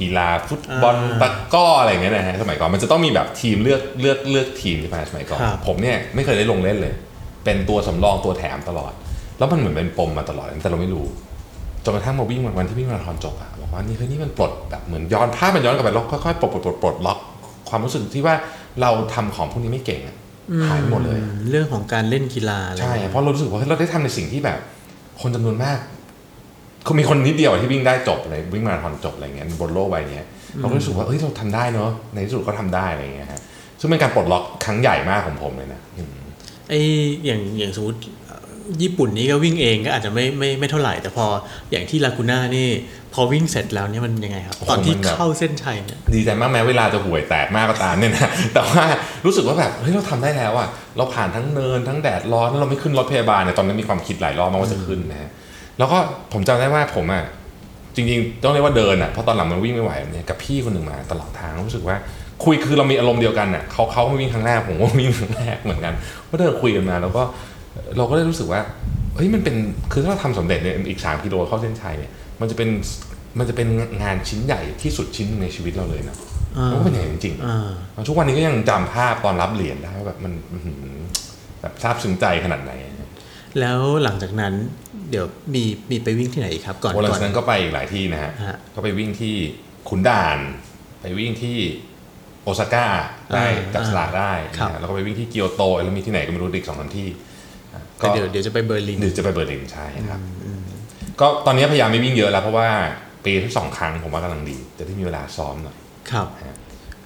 กีฬาฟุตบอลอ่าตะกร้ออะไรอย่างเงี้ยนะฮะสมัยก่อนมันจะต้องมีแบบทีมเลือกเลือกเลือกทีมใช่ไหมสมัยก่อนครับผมเนี่ยไม่เคยได้ลงเล่นเลย เป็นตัวสำรองตัวแถมตลอด แล้วมันเหมือนเป็นปมมาตลอดแต่เราไม่รู้ จนกระทั่งมาวิ่งวันที่วิ่งมาราธอนจบอะบอกว่านี่เฮ้ยนี่มันปลดแบบเหมือนย้อนภาพมันย้อนกลับไปแล้วค่อยๆปลดปลดปลดปลดล็อกความรู้สึกที่ว่าเราทำของพวกนี้ไม่เก่งอะหายไปหมดเลยอืมเรื่องของการเล่นกีฬาอะไรใช่เพราะเรารู้สึกว่าเฮ้ยเราได้ทำในสิ่งที่แบบ คนจำนวนมากคือมีคนนิดเดียวที่วิ่งได้จบเลยวิ่งมาราธอนจบอะไรเงี้ยบนโลกใบเนี้ยเราก็รู้สึกว่าเฮ้ยเราทำได้เนอะในที่สุดก็ทำได้อะไรเงี้ยฮะซึ่งเป็นการปลดล็อกครั้งใหญ่มากของผมเลยนะอืมไอ้อย่างอย่างสมมติเอ่อ ญี่ปุ่นนี่ก็วิ่งเองก็อาจจะไม่ไม่ไม่เท่าไหร่ แต่พออย่างที่ลากูน่านี่ พอวิ่งเสร็จแล้วเนี่ยมันยังไงครับ ตอนที่เข้าเส้นชัยเนี่ยดีใจมากแม้เวลาจะห่วยแตกมากก็ตามเนี่ยนะแต่ว่ารู้สึกว่าแบบเฮ้ยเราทำได้แล้วอะเราผ่านทั้งเนินทั้งแดดร้อนแล้วเราไม่ขึ้นรถพยาบาลเนี่ยตอนนั้นมีความคิดหลายรอบมากว่าจะขึ้นนะฮะแล้วก็ผมจำได้ว่าผมอะจริงๆ ต้องเรียกว่าเดินอะเพราะตอนหลังมันวิ่งไม่ไหวแบบเนี่ยกับพี่คนหนึ่งมาตลอดทางรู้สึกว่าคุยคือเรามีอารมณ์เดียวกันอะเขาเขามาวิ่งครั้งแรกผมก็วิ่งครั้งแรกเหมือนกันก็เดินคุยกันมา แล้วก็ เราก็ได้รู้สึกว่าเฮ้ยมันเป็นคือถ้าเราทำสำเร็จเนี่ยอีกสามกิโลเข้าเส้นชัยเนี่ยมันจะเป็นมันจะเป็นงานชิ้นใหญ่ที่สุดชิ้นหนึ่งในชีวิตเราเลยนะอ่ามันก็เป็นอย่างนั้นจริงๆอ่าทุกวันนี้ก็ยังจำภาพตอนรับเหรียญได้ว่าแบบมันอื้อหือแบบซาบซึ้งใจขนาดไหน แล้วหลังจากนั้นเดี๋ยวมีมีไปวิ่งที่ไหนอีกครับ ก่อนโอ้หลังก่อนจากนั้นก็ไปอีกหลายที่นะฮะฮะก็ไปวิ่งที่ขุนด่าน ไปวิ่งที่โอซาก้าได้อ่าจับสลากได้ครับนะฮะแล้วก็ไปวิ่งที่เกียวโตแล้วมีที่ไหนก็ไม่รู้อีกสองสามที่ อะแต่เดี๋ยวเดี๋ยวจะไปเบอร์ลินหรือจะไปเบอร์ลินใช่ครับก็ตอนนี้พยายามไม่วิ่งเยอะแล้วเพราะว่าปีที่สองครั้งผมว่ากำลังดีจะได้มีเวลาซ้อมหน่อยครับฮะ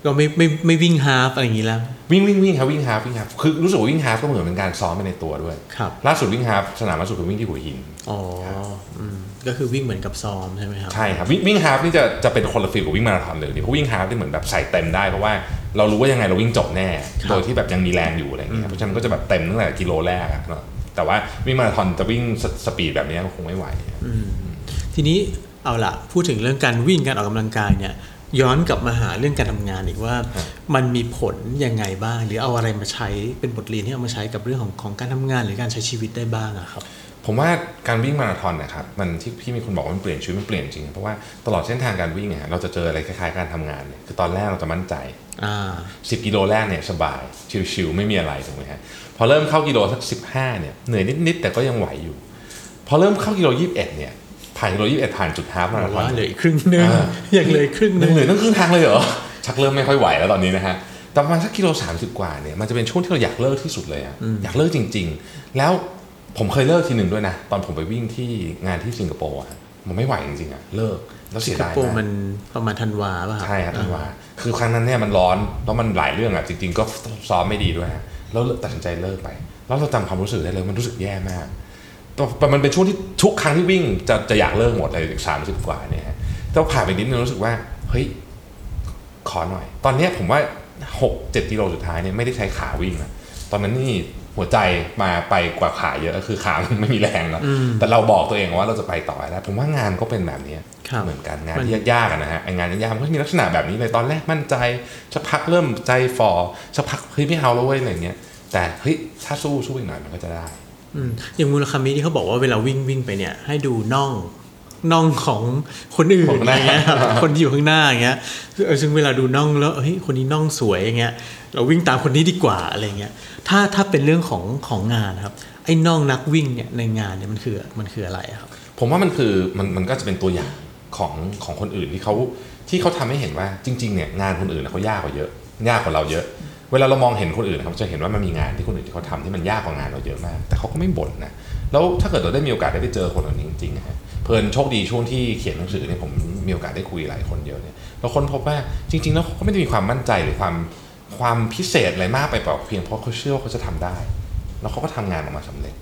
ก็ไม่ไม่ไม่วิ่ง half อะไรอย่างนี้แล้ววิ่งวิ่งวิ่งครับวิ่งฮาฟวิ่งฮาฟคือรู้สึกว่าวิ่งฮาฟก็เหมือนเป็นการซ้อมไปในตัวด้วยครับล่าสุดวิ่ง half สนามล่าสุดคือวิ่งที่หัวหินอ๋ออืมก็คือวิ่งเหมือนกับซ้อมใช่ไหมครับใช่ครับวิ่งวิ่งฮาฟนี่จะจะเป็นคนละฟีลกับวิ่งมาราธอนเลยดิเพราะวิ่งฮาฟนี่เหมือนแบบใส่เต็มได้เพราะว่าเรารู้ว่ายังไงเราวิ่งจบแน่ครับโดยที่แบบยังมีแรงอยู่อะไรเงี้ยเพราะฉะนั้นก็จะแบบเต็มตั้งแต่กิโลแรกอะเนอะ แต่ว่าวิ่งมาราธอนจะวิ่งสสปีดแบบนี้ก็คงไม่ไหวทีนี้เอาละพูดถึงเรื่องการวิ่งการออกกำลังกายเนี่ยย้อนกลับมาหาเรื่องการทำงานอีกว่าครับมันมีผลยังไงบ้าง หรือเอาอะไรมาใช้เป็นบทเรียนที่เอามาใช้กับเรื่องของของการทำงานหรือการใช้ชีวิตได้บ้างอะครับ ผมว่าการวิ่งมาราธอนนะครับมันที่พี่มีคนบอกว่ามันเปลี่ยนชีวิตมันเปลี่ยนจริงเพราะว่าตลอดเส้นทางการวิ่งอะเราจะเจออะไรคล้ายๆการทำงานเนี่ยคือตอนแรกเราจะมั่นใจอ่า10กิโลแรกเนี่ยสบายชิวๆไม่มีอะไรถูกไหมฮะ พอเริ่มเข้ากิโลสัก 15เนี่ยเหนื่อยนิดๆแต่ก็ยังไหวอยู่ พอเริ่มเข้ากิโล21เนี่ยผ่านกิโล21ผ่านจุดฮาล์ฟมาราธอนว่าเหลืออีกครึ่งหนึงอ่ายังเหลืออีกครึ่งหนึงเหนื่อยตั้งครึ่งทางเลยเหรอชักเริ่มไม่ค่อยไหวแล้วตอนนี้นะฮะแต่ประมาณสักกิโลสามสิบกว่าเนี่ยมันจะเป็นช่วงที่เราอยากเลิกที่สุดเลยอะอยากเลิกจริง ๆ แล้วผมเคยเลิกทีหนึ่งด้วยนะ ตอนผมไปวิ่งที่งานที่สิงคโปร์อะ มันไม่ไหวจริงๆอะเลิกแล้วสิเสีงยคดายโปร์มามักนประมาณธันวาป่ะครับใช่ครับท่านว่าคือครั้งนั้นเนี่ยมันร้อนแล้วมันหลายเรื่องอะจริง ๆ ก็ซ้อมไม่ดีด้วยฮะแล้วตัดสินใจเลิกไป แล้วเราจำความรู้สึกได้เลยมันรู้สึกแย่มากแต่มันเป็นช่วงที่ทุกครั้งที่วิ่งจะจะอยากเลิกหมดเลยสามสิบกว่าเนี่ยฮะแต่ผ่านไปนิดนึงรู้สึกว่าเฮ้ยขอหน่อย ตอนเนี้ยผมว่าหกเจ็ดกิโลสุดท้ายเนี่ยไม่ได้ใช้ขาวิ่งนะตอนนั้นนี่ หัวใจมาไปกว่าขาเยอะคือขามันไม่มีแรงแล้วแต่เราบอกตัวเองว่าเราจะไปต่อให้ได้ผมว่างานก็เป็นแบบนี้ครับเหมือนกันงานมันที่ยากๆอะนะฮะไอ้งานยากๆมันก็มีลักษณะแบบนี้เลยตอนแรกมั่นใจสักพักเริ่มใจฟอสักพักเฮ้ยไม่เอาแล้วเว้ยอะไรเงี้ย แต่เฮ้ยถ้าสู้สู้อีกหน่อยมันก็จะได้อืมอย่างมูลคามิที่เขาบอกว่าเวลาวิ่งวิ่งไปเนี่ยให้ดูน่อง น่องของคนอื่นของอะไรหน้าเงี้ยครับคนที่อยู่ข้างหน้าอย่างเงี้ยเออซึ่งเวลาดูน่องแล้วเฮ้ยคนนี้น่องสวยอย่างเงี้ยเราวิ่งตามคนนี้ดีกว่าอะไรเงี้ยถ้าถ้าเป็นเรื่องของของงานนะครับไอ้น่องนักวิ่งเนี่ยในงานเนี่ยมันคือมันคืออะไรอะครับผมว่ามันคือมันมันก็จะเป็นตัวอย่างของของคนอื่นที่เขาที่เขาทำให้เห็นว่าจริงๆเนี่ยงานคนอื่นน่ะเขายากกว่าเยอะ ยากกว่าเราเยอะ เวลาเรามองเห็นคนอื่นเขาจะเห็นว่ามันมีงานที่คนอื่นที่เขาทำที่มันยากกว่างานเราเยอะมาก แต่เขาก็ไม่บ่นนะแล้วถ้าเกิดเราได้มีโอกาสได้ไปเจอคนเหล่านี้จริงๆนะฮะ เพลินโชคดีช่วงที่เขียนหนังสือเนี่ยผมมีโอกาสได้คุยหลายคนเยอะเนี่ยเราค้นพบว่าจริง ๆ แล้วเขาก็ไม่ได้มีความมั่นใจหรือความความพิเศษอะไรมากไปเปล่าเพียงเพราะเขาเชื่อว่าเขาจะทำได้ แล้วเขาก็ทำงานออกมาสำเร็จ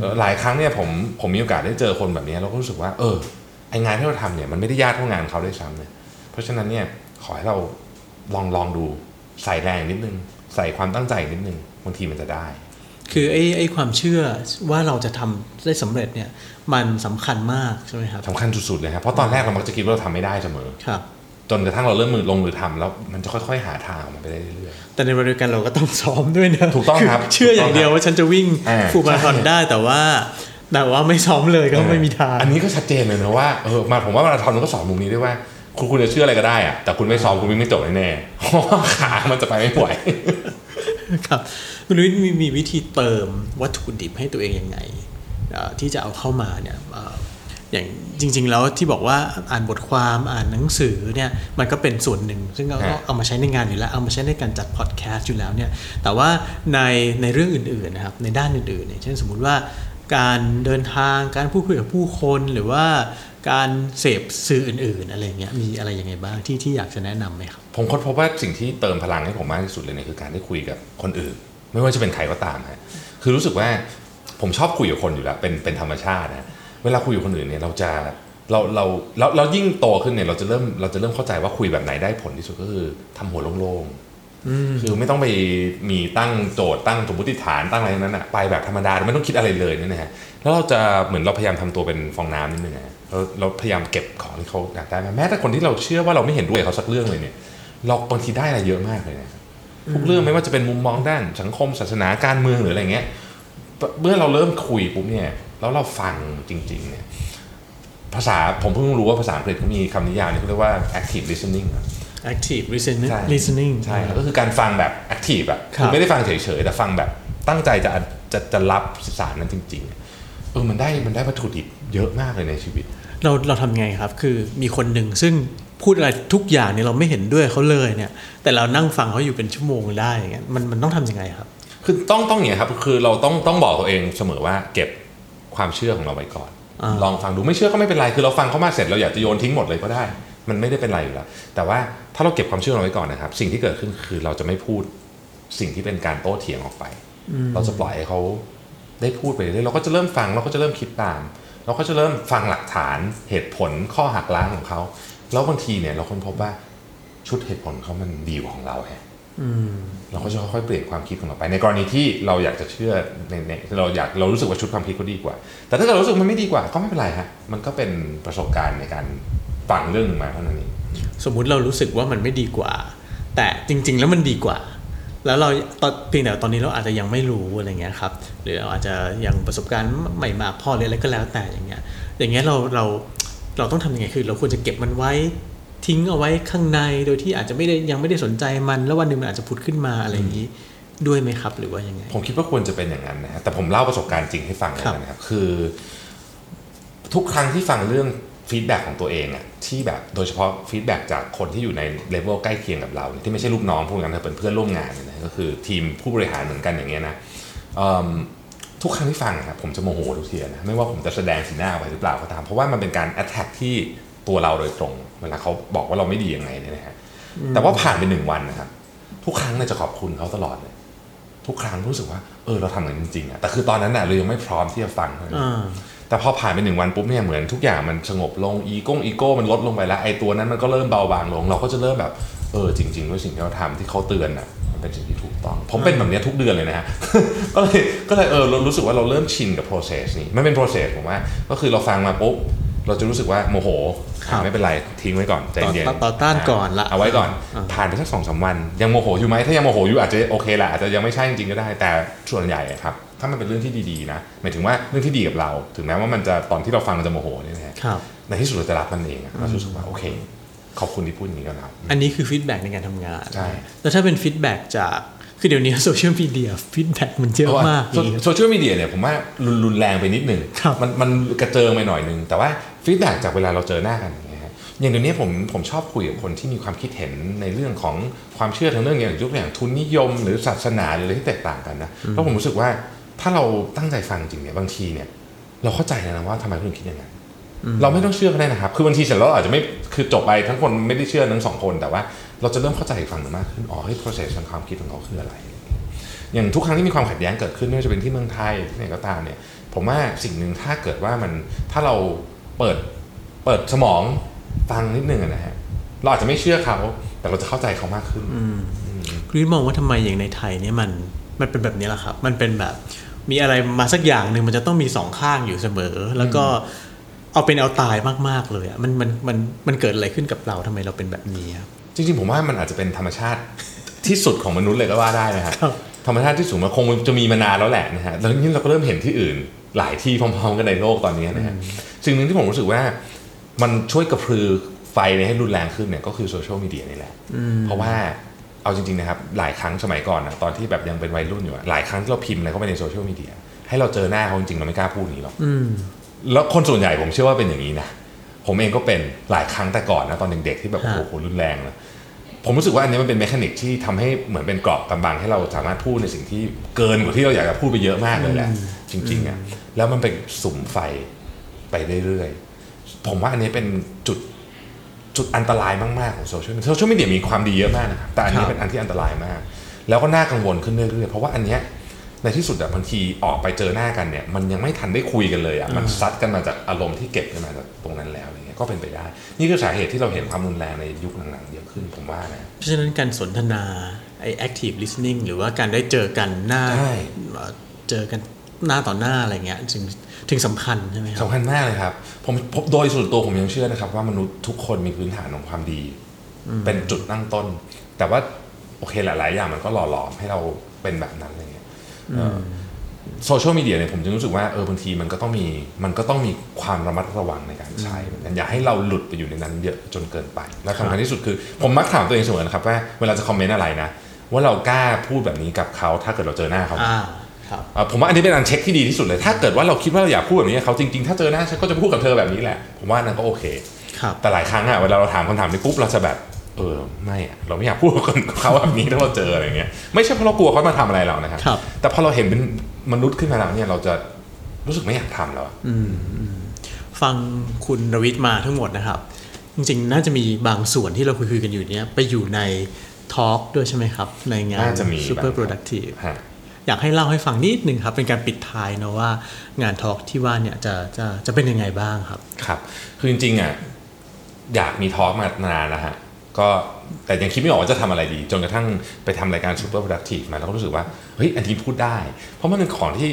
เออหลายครั้งเนี่ยผมผมมีโอกาสได้เจอคนแบบนี้เราก็รู้สึกว่า เออไองานที่เราทำเนี่ยมันไม่ได้ยากเท่างานเขาด้วยซ้ำเนี่ยเพราะฉะนั้นเนี่ยขอให้เราลองลองดูใส่แรงนิดนึง ใส่ความตั้งใจนิดนึงบางทีมันจะได้ คือไอ้ไอ้ความเชื่อว่าเราจะทำได้สำเร็จเนี่ย มันสำคัญมากใช่ไหมครับสำคัญสุดๆเลยครับเพราะตอนแรกเรามักจะคิดว่าเราทำไม่ได้เสมอครับจนกระทั่งเราเริ่มมือลงมือทำแล้วมันจะค่อยๆ หาทางออกมาไปได้เรื่อยแต่ในเวลาเดียวกันเราก็ต้องซ้อมด้วยนะถูกต้องครับเชื่ออย่างเดียวว่าฉันจะวิ่งอ่าฟูลมาราธอนใช่ได้แต่ว่าแต่ว่าไม่ซ้อมเลยๆก็ไม่มีทาง อันนี้ก็ชัดเจนเลยนะว่าเออมาผมว่ามาราธอนมันก็สอนมุมนี้ด้วยว่า คุณคุณจะเชื่ออะไรก็ได้อะแต่คุณไม่ซ้อมคุณวิ่งไม่จบแน่ๆเพราะว่าขามันจะไปไม่ไหวครับคุณลุยมีมีวิธีเติมวัตถุดิบให้ตัวเองยังไงเอ่อ ที่จะเอาเข้ามาเนี่ยเอ่ออย่างจริง ๆ แล้วที่บอกว่าอ่านบทความอ่านหนังสือเนี่ยมันก็เป็นส่วนหนึ่ง ซึ่งเราก็ฮะเอามาใช้ในงานอยู่แล้วเอามาใช้ในการจัดพอดแคสต์อยู่แล้วเนี่ยแต่ว่าในในเรื่องอื่นๆนะครับในด้านอื่นๆเนี่ยเช่นสมมุติว่าการเดินทางการพูดคุยกับผู้คนหรือว่าการเสพสื่ออื่น ๆ อะไรเงี้ยมีอะไรยังไงบ้างที่ที่อยากจะแนะนำไหมครับผมค้นพบว่าสิ่งที่เติมพลังให้ผมมากที่สุดเลยเนี่ยคือการได้คุยกับคนอื่น ไม่ว่าจะเป็นใครก็ตามฮะคือรู้สึกว่า ผมชอบคุยกับคนอยู่แล้วเป็นเป็นธรรมชาตินะเวลาคุยกับคนอื่นเนี่ยเราจะเราเราเราเรายิ่งโตขึ้นเนี่ยเราจะเริ่มเราจะเริ่มเข้าใจว่าคุยแบบไหนได้ผลที่สุดก็คือทำหัวโล่งๆคือไม่ต้องไปมีตั้งโจทย์ตั้งสมมติฐานตั้งอะไรทั้งนั้นอะไปแบบธรรมดาไม่ต้องคิดอะไรเลยเนี่ยนะฮะแล้วเราจะเหมือนเราพยายามทำตัวเป็นฟองน้ำนิดนึงนะเราเราพยายามเก็บของที่เขาอยากได้มาแม้แต่คนที่เราเชื่อว่าเราไม่เห็นด้วยกับเขาสักเรื่องเลยเนี่ย เราบางทีได้อะไรเยอะมากเลยนะทุกเรื่องไม่ว่าจะเป็นมุมมองด้านสังคมศาสนาการเมืองหรืออะไรเงี้ย เมื่อเราเริ่มคุยปุ๊บเนี่ย แล้วเราฟังจริง ๆ เนี่ย ภาษาผมเพิ่งรู้ว่าภาษาอังกฤษเขามีคำนิยามที่เขาเรียกว่า active listening อะ active listening ใช่ listening ใช่ครับก็คือการฟังแบบ active อะครับคือไม่ได้ฟังเฉยๆ แต่ฟังแบบตั้งใจจะจะจะรับสารนั้นจริง ๆ เออมันได้มันได้วัตถุดิบเยอะมากเลยในชีวิต เราเราทำไงครับ คือมีคนหนึ่งซึ่งพูดอะไรทุกอย่างเนี่ยเราไม่เห็นด้วยเขาเลยเนี่ย แต่เรานั่งฟังเขาอยู่เป็นชั่วโมงได้อย่างเงี้ยมันมันต้องทำยังไงครับ คือต้องต้องอย่างนี้ครับคือเราต้องต้องบอกตัวเองเสมอว่าเก็บความเชื่อของเราไว้ก่อนอ่าลองฟังดูไม่เชื่อก็ไม่เป็นไรคือเราฟังเขามาเสร็จเราอยากจะโยนทิ้งหมดเลยก็ได้ มันไม่ได้เป็นไรอยู่แล้วแต่ว่าถ้าเราเก็บความเชื่อเราไว้ก่อนนะครับ สิ่งที่เกิดขึ้นคือเราจะไม่พูดสิ่งที่เป็นการโต้เถียงออกไป เราจะปล่อยให้เขาได้พูดไปเรื่อยๆเราก็จะเริ่มฟังเราก็จะเริ่มคิดตาม เราก็จะเริ่มฟังหลักฐานเหตุผลข้อหักล้างของเขาแล้วบางทีเนี่ยเราค้นพบว่าชุดเหตุผลเขามันดีกว่าของเราแฮะ เราก็จะค่อยๆเปลี่ยนความคิดของเราไป ในกรณีที่เราอยากจะเชื่อในในเราอยากเรารู้สึกว่าชุดความคิดเขาดีกว่า แต่ถ้าเกิดเรารู้สึกมันไม่ดีกว่าก็ไม่เป็นไรฮะมันก็เป็นประสบการณ์ในการฟังเรื่องมาเท่านั้นเองสมมุติเรารู้สึกว่ามันไม่ดีกว่า แต่จริง ๆ แล้วมันดีกว่า แล้วเราตอนเพียงแต่ตอนนี้เราอาจจะยังไม่รู้อะไรเงี้ยครับหรือเราอาจจะยังประสบการณ์ใหม่มากพอหรืออะไรก็แล้วแต่อย่างเงี้ยอย่างเงี้ยเราเราเราต้องทำยังไงคือ เราควรจะเก็บมันไว้ ทิ้งเอาไว้ข้างในโดยที่อาจจะไม่ได้ยังไม่ได้สนใจมันแล้ววันหนึ่งมันอาจจะพุดขึ้นมาอะไรอย่างนี้ด้วยไหมครับ หรือว่ายังไง ผมคิดว่าควรจะเป็นอย่างนั้นนะฮะแต่ผมเล่าประสบการณ์จริงให้ฟังเลยนะครับ คือ ทุกครั้งที่ฟังเรื่อง feedback ของตัวเองอะที่แบบโดยเฉพาะ feedback จากคนที่อยู่ในเลเวลใกล้เคียงกับเรา ที่ไม่ใช่ลูกน้องพวกนั้นแต่เป็นเพื่อนร่วมงานเนี่ยนะก็คือทีมผู้บริหารเหมือนกันอย่างเงี้ยนะเอิ่มทุกครั้งที่ฟังอะครับผมจะโมโหทุกทีนะไม่ว่าผมจะแสดงสีหน้าไว้หรือเปล่าก็ตาม เพราะว่ามันเป็นการแอ t แทกที่ ตัวเราโดยตรง เวลาเขาบอกว่าเราไม่ดียังไงเนี่ยนะฮะแต่ว่าผ่านไปหนึ่งวันนะครับ ทุกครั้งเนี่ยจะขอบคุณเขาตลอดเลย ทุกครั้งรู้สึกว่า เออเราทำอย่างนั้นจริงๆอะแต่คือตอนนั้นน่ะเรายังไม่พร้อมที่จะฟังเท่านั้นอ่าแต่พอผ่านไปหนึ่งวันปุ๊บเนี่ยเหมือนทุกอย่างมันสงบลงอีโก้อีโก้มันลดลงไปแล้วไอ้ตัวนั้นมันก็เริ่มเบาบางลง เราก็จะเริ่มแบบเออจริงๆด้วยสิ่งที่เราทำที่เขาเตือนน่ะมันเป็นสิ่งที่ถูกต้อง ผมเป็นแบบเนี้ยทุกเดือนเลยนะฮะก็เลยก็เลยเออเรารู้สึกว่าเราเริ่มชินกับ process นี้มันเป็น process ผมว่า ก็คือเราฟังมาปุ๊บ เราจะรู้สึกว่าโมโหครับไม่เป็นไรทิ้งไว้ก่อนใจเย็นต่อต่อต้านก่อนละเอาไว้ก่อนอ่า ผ่านไปสักสองสามวัน ยังโมโหอยู่ไหมถ้ายังโมโหอยู่อาจจะโอเคแหละอาจจะยังไม่ใช่จริงๆก็ได้แต่ส่วนใหญ่อะครับถ้ามันเป็นเรื่องที่ดีๆนะหมายถึงว่าเรื่องที่ดีกับเรา ถึงแม้ว่ามันจะตอนที่เราฟังมันจะโมโหเนี่ยนะฮะครับ ในที่สุดเราจะรับมันเองอะเราจะรู้สึกว่าโอเค ขอบคุณที่พูดอย่างนี้กับเรา อันนี้คือ feedback ในการทำงาน ใช่ แล้วถ้าเป็น feedback จาก คือเดี๋ยวนี้ social media feedback มันเยอะมากโซ social media เนี่ยผมว่ารุนรุนแรงไปนิดหนึ่งครับมันมันกระเจิงไปหน่อยหนึ่งแต่ว่าฟีดแบ็จากเวลาเราเจอหน้ากันอย่างเงี้ยฮะอย่างเดี๋ยวนี้ผมผมชอบคุยกับคนที่มีความคิดเห็นในเรื่องของความเชื่อทางเรื่องอย่างยกตัวอย่างทุนนิยม หรือศาสนาหรืออะไรที่แตกต่างกันนะเพราะผมรู้สึกว่าถ้าเราตั้งใจฟังจริงเนี่ยบางทีเนี่ย เราเข้าใจแล้วนะว่าทำไมคนอื่นคิดอย่างนั้นเราไม่ต้องเชื่อก็ได้นะครับ คือบางทีเสร็จแล้วเราอาจจะไม่คือจบไปทั้งคนไม่ได้เชื่อทั้งสองคนแต่ว่า เราจะเริ่มเข้าใจอีกฝั่งหนึ่งมากขึ้นอ๋อเฮ้ย process ทางความคิดของเขาคืออะไร อย่างทุกครั้งที่มีความขัดแย้งเกิดขึ้นไม่ว่าจะเป็นที่เมืองไทยที่ไหนก็ตามเนี่ยผมว่าสิ่งหนึ่งถ้าเกิดว่ามันถ้าเราเปิดเปิดสมองฟังนิดนึงอะนะฮะเราอาจจะไม่เชื่อเขา แต่เราจะเข้าใจเขามากขึ้นคุณวิทย์มองว่าทำไมอย่างในไทยเนี่ยมันมันเป็นแบบนี้แหละครับ มันเป็นแบบมีอะไรมาสักอย่างหนึ่งมันจะต้องมีสองข้างอยู่เสมอ แล้วก็เอาเป็นเอาตายมากๆเลยอะมันมันมันมันเกิดอะไรขึ้นกับเราทำไมเราเป็นแบบนี้ครับ จริงๆผมว่ามันอาจจะเป็นธรรมชาติที่สุดของมนุษย์เลยก็ว่าได้นะฮะครับธรรมชาติที่สูงมันคงจะมีมานานแล้วแหละนะฮะแล้วนี่เราก็เริ่มเห็นที่อื่นหลายที่พร้อมๆกันในโลกตอนนี้นะฮะสิ่งหนึ่งที่ผมรู้สึกว่ามันช่วยกระพือไฟในให้รุนแรงขึ้นเนี่ยก็คือ social media นี่แหละ เพราะว่าเอาจริงๆนะครับหลายครั้งสมัยก่อนนะตอนที่แบบยังเป็นวัยรุ่นอยู่อะหลายครั้งที่เราพิมพ์อะไรเข้าไปใน social media ให้เราเจอหน้าเขาจริงๆเราไม่กล้าพูดอย่างนี้หรอกอืมแล้วคนส่วนใหญ่ผมเชื่อว่าเป็นอย่างนี้นะ ผมเองก็เป็นหลายครั้งแต่ก่อนนะตอนเด็กๆที่แบบฮะโอ้โหรุนแรงนะผมรู้สึกว่าอันนี้มันเป็น mechanic ที่ทำให้เหมือนเป็นกรอบกำบังให้เราสามารถพูดในสิ่งที่เกินกว่าที่เราอยากจะพูดไปเยอะมากเลยแหละจริงๆอะแล้วมันเป็นสุมไฟไปเรื่อยๆผมว่าอันนี้เป็นจุดจุดอันตรายมากๆของโซเชียลโซเชียลมีเดียมีความดีเยอะมากนะครับแต่อันนี้ครับเป็นอันที่อันตรายมาก แล้วก็น่ากังวลขึ้นเรื่อยๆเพราะว่าอันเนี้ย ในที่สุดอะบางทีออกไปเจอหน้ากันเนี่ย มันยังไม่ทันได้คุยกันเลยอะมันซัดกันมาจากอารมณ์ที่เก็บกันมาจากตรงนั้นแล้วอะไรเงี้ยก็เป็นไปได้ นี่คือสาเหตุที่เราเห็นความรุนแรงในยุคหลังๆเยอะขึ้นผมว่านะเพราะฉะนั้นการสนทนาไอ้ active listening หรือว่าการได้เจอกันหน้าใช่เอ่อเจอกันหน้าต่อหน้าอะไรเงี้ยถึงถึงสำคัญใช่ไหมครับสำคัญมากเลยครับผมผมโดยส่วนตัวผมยังเชื่อนะครับ ว่ามนุษย์ทุกคนมีพื้นฐานของความดี เป็นจุดตั้งต้น แต่ว่าโอเคหลายๆอย่างมันก็หล่อหลอมให้เราเป็นแบบนั้นอะไรเงี้ย โซเชียลมีเดียเนี่ยผมจึงรู้สึกว่าเออบางทีมันก็ต้องมีมันก็ต้องมีความระมัดระวังในการใช้เหมือนกันอย่าให้เราหลุดไปอยู่ในนั้นเยอะจนเกินไป และสำคัญที่สุดคือ ผมมักถามตัวเองเสมอนะครับว่าเวลาจะคอมเมนต์อะไรนะ ว่าเรากล้าพูดแบบนี้กับเขาถ้าเกิดเราเจอหน้าเขาไหมอ่าครับเอ่อผมว่าอันนี้เป็นอันเช็คที่ดีที่สุดเลย ถ้าเกิดว่าเราคิดว่าเราอยากพูดแบบนี้กับเขาจริงๆ ถ้าเจอหน้าฉันก็จะพูดกับเธอแบบนี้แหละ ผมว่านั่นก็โอเคครับแต่หลายครั้งอะเวลาเราถามคำถามนี้ปุ๊บเราจะแบบ เออไม่อะเราไม่อยากพูดกับเขาแบบนี้ถ้าเราเจออะไรเงี้ยไม่ใช่เพราะเรากลัวเขามาทำอะไรเรานะครับครับ แต่พอเราเห็นเป็นมนุษย์ขึ้นมาแล้วเนี่ยเราจะรู้สึกไม่อยากทำแล้วอะฟังคุณรวิทย์มาทั้งหมดนะครับ จริงๆ น่าจะมีบางส่วนที่เราคุยๆกันอยู่เนี้ยไปอยู่ในทอล์กด้วยใช่ไหมครับ ในงานน่าจะมี Super บ้าง Productive ฮะอยากให้เล่าให้ฟังนิดนึงครับ เป็นการปิดท้ายเนอะว่างานทอล์กที่ว่าเนี่ยจะจะจะเป็นยังไงบ้างครับ ครับ คือจริงๆอะอยากมีทอล์กมานานแล้วฮะ ก็แต่ยังคิดไม่ออกว่าจะทำอะไรดี จนกระทั่งไปทำรายการ Super Productive มาแล้วก็รู้สึกว่าเฮ้ยอันนี้พูดได้ เพราะมันเป็นของที่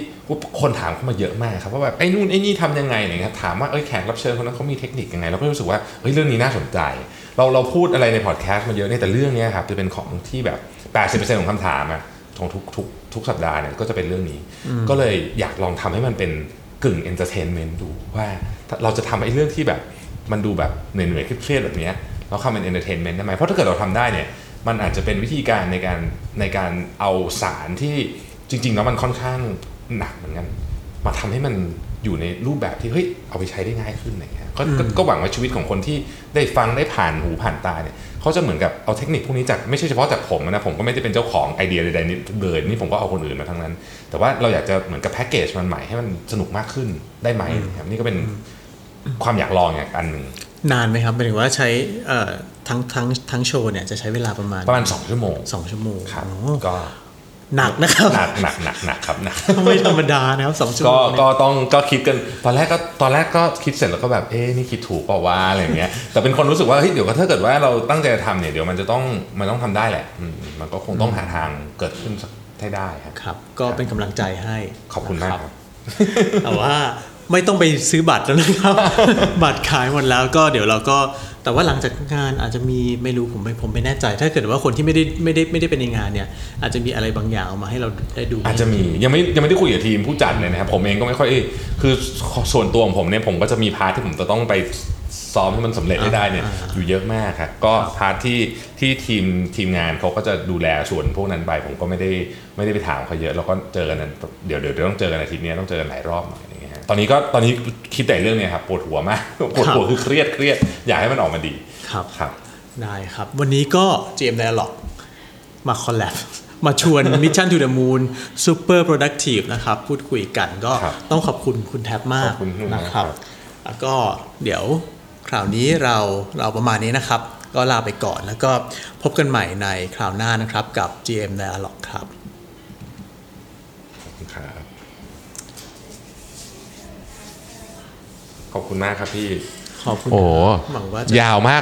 คนถามเข้ามาเยอะมากครับว่าแบบไอ้นู่นไอ้นี่ทำยังไงอะไรเงี้ยถามว่าเอ้ยแขกรับเชิญคนนั้นเขามีเทคนิคยังไงเราก็รู้สึกว่าเฮ้ยเรื่องนี้น่าสนใจ เราเราพูดอะไรในพอดแคสต์มาเยอะเนี่ยแต่เรื่องเนี้ยครับจะเป็นของที่แบบ 80%ของคำถามอะของทุกทุกทุกสัปดาห์เนี่ยก็จะเป็นเรื่องนี้ ก็เลยอยากลองทำให้มันเป็นกึ่ง entertainment ดูว่าเราจะทำไอ้เรื่องที่แบบมันดูแบบเหนื่อยๆเครียดๆแบบ เนี้ยเราทำเป็น entertainment ได้ไหมเพราะถ้าเกิดเราทำได้เนี่ยมันอาจจะเป็นวิธีการในการในการเอาสารที่จริง ๆ แล้วมันค่อนข้างหนักเหมือนกัน มาทำให้มันอยู่ในรูปแบบที่เฮ้ยเอาไปใช้ได้ง่ายขึ้นอะไรเงี้ยก็ก็ก็หวังว่าชีวิตของคนที่ได้ฟังได้ผ่านหูผ่านตาเนี่ยเขาจะเหมือนกับเอาเทคนิคพวกนี้จากไม่ใช่เฉพาะจากผมนะผมก็ไม่ได้เป็นเจ้าของไอเดียใดๆนี่เลยนี่ผมก็เอาคนอื่นมาทั้งนั้น แต่ว่าเราอยากจะเหมือนกับแพ็กเกจมันใหม่ให้มันสนุกมากขึ้นได้ไหมครับนี่ก็เป็นความอยากลองอย่างอันหนึ่ง นานไหมครับหมายถึงว่าใช้เอ่อทั้งทั้งทั้งโชว์เนี่ยจะใช้เวลาประมาณประมาณสองชั่วโมงสองชั่วโมงครับโอ้ก็หนักนะครับหนักหนักหนักหนักครับหนักไม่ธรรมดานะครับสองชั่วโมก็งเนี่ยก็ต้องก็คิดกันตอนแรกก็ตอนแรกก็คิดเสร็จแล้วก็แบบเอ๊ะนี่คิดถูกเปล่าวะอะไรอย่างเงี้ยแต่เป็นคนรู้สึกว่าเฮ้ยเดี๋ยวก็ถ้าเกิดว่าเราตั้งใจจะทำเนี่ยเดี๋ยวมันจะต้องมันต้องทำได้แหละอืมมันก็คงต้องหาทางเกิดขึ้นสักให้ได้ครับครับ ก็เป็นกำลังใจให้ขอบคุณมากนะครับแต่ว่า ไม่ต้องไปซื้อบัตรแล้วนะครับ บัตรขายหมดแล้วก็เดี๋ยวเราก็แต่ว่าหลังจากงานอาจจะมีไม่รู้ผมไม่ผมไม่แน่ใจ ถ้าเกิดว่าคนที่ไม่ได้ไม่ได้ไม่ได้เป็นในงานเนี่ย อาจจะมีอะไรบางอย่างออกมาให้เราได้ดู อาจจะมียังไม่ยังไม่ได้คุยกับทีมผู้จัดเลยนะครับผมเองก็ไม่ค่อยคือส่วนตัวของผมเนี่ยผมก็จะมี part ที่ผมจะต้องไปซ้อมให้มันสำเร็จให้ได้เนี่ยอยู่เยอะมากครับก็ part ที่ที่ทีมทีมงานเขาก็จะดูแลส่วนพวกนั้นไปผมก็ไม่ได้ไม่ได้ไปถามเขาเยอะ แล้วก็เจอกันนั้นเดี๋ยวเดี๋ยวเดี๋ยวต้องเจอกันอาทิตย์นี้ต้องเจอกันหลายรอบหน่อย อย่างเงี้ยฮะตอนนี้ก็ตอนนี้คิดแต่เรื่องเนี้ยครับปวดหัวมากปวดหัวคือเครียดเครียดอยากให้มันออกมาดีครับครับ ได้ครับ วันนี้ก็ GM Dialog มาคอลแลบมาชวน Mission to the Moon Super Productive นะครับ พูดคุยกันก็ครับต้องขอบคุณคุณแท็บมากขอบคุณมากนะครับครับ แล้วก็เดี๋ยวคราวนี้เราเราประมาณนี้นะครับ ก็ลาไปก่อนแล้วก็พบกันใหม่ในคราวหน้านะครับกับ GM Dialog ครับ ขอบคุณครับ ขอบคุณมากครับพี่ ขอบคุณโอ้หวังว่าจะยาวมาก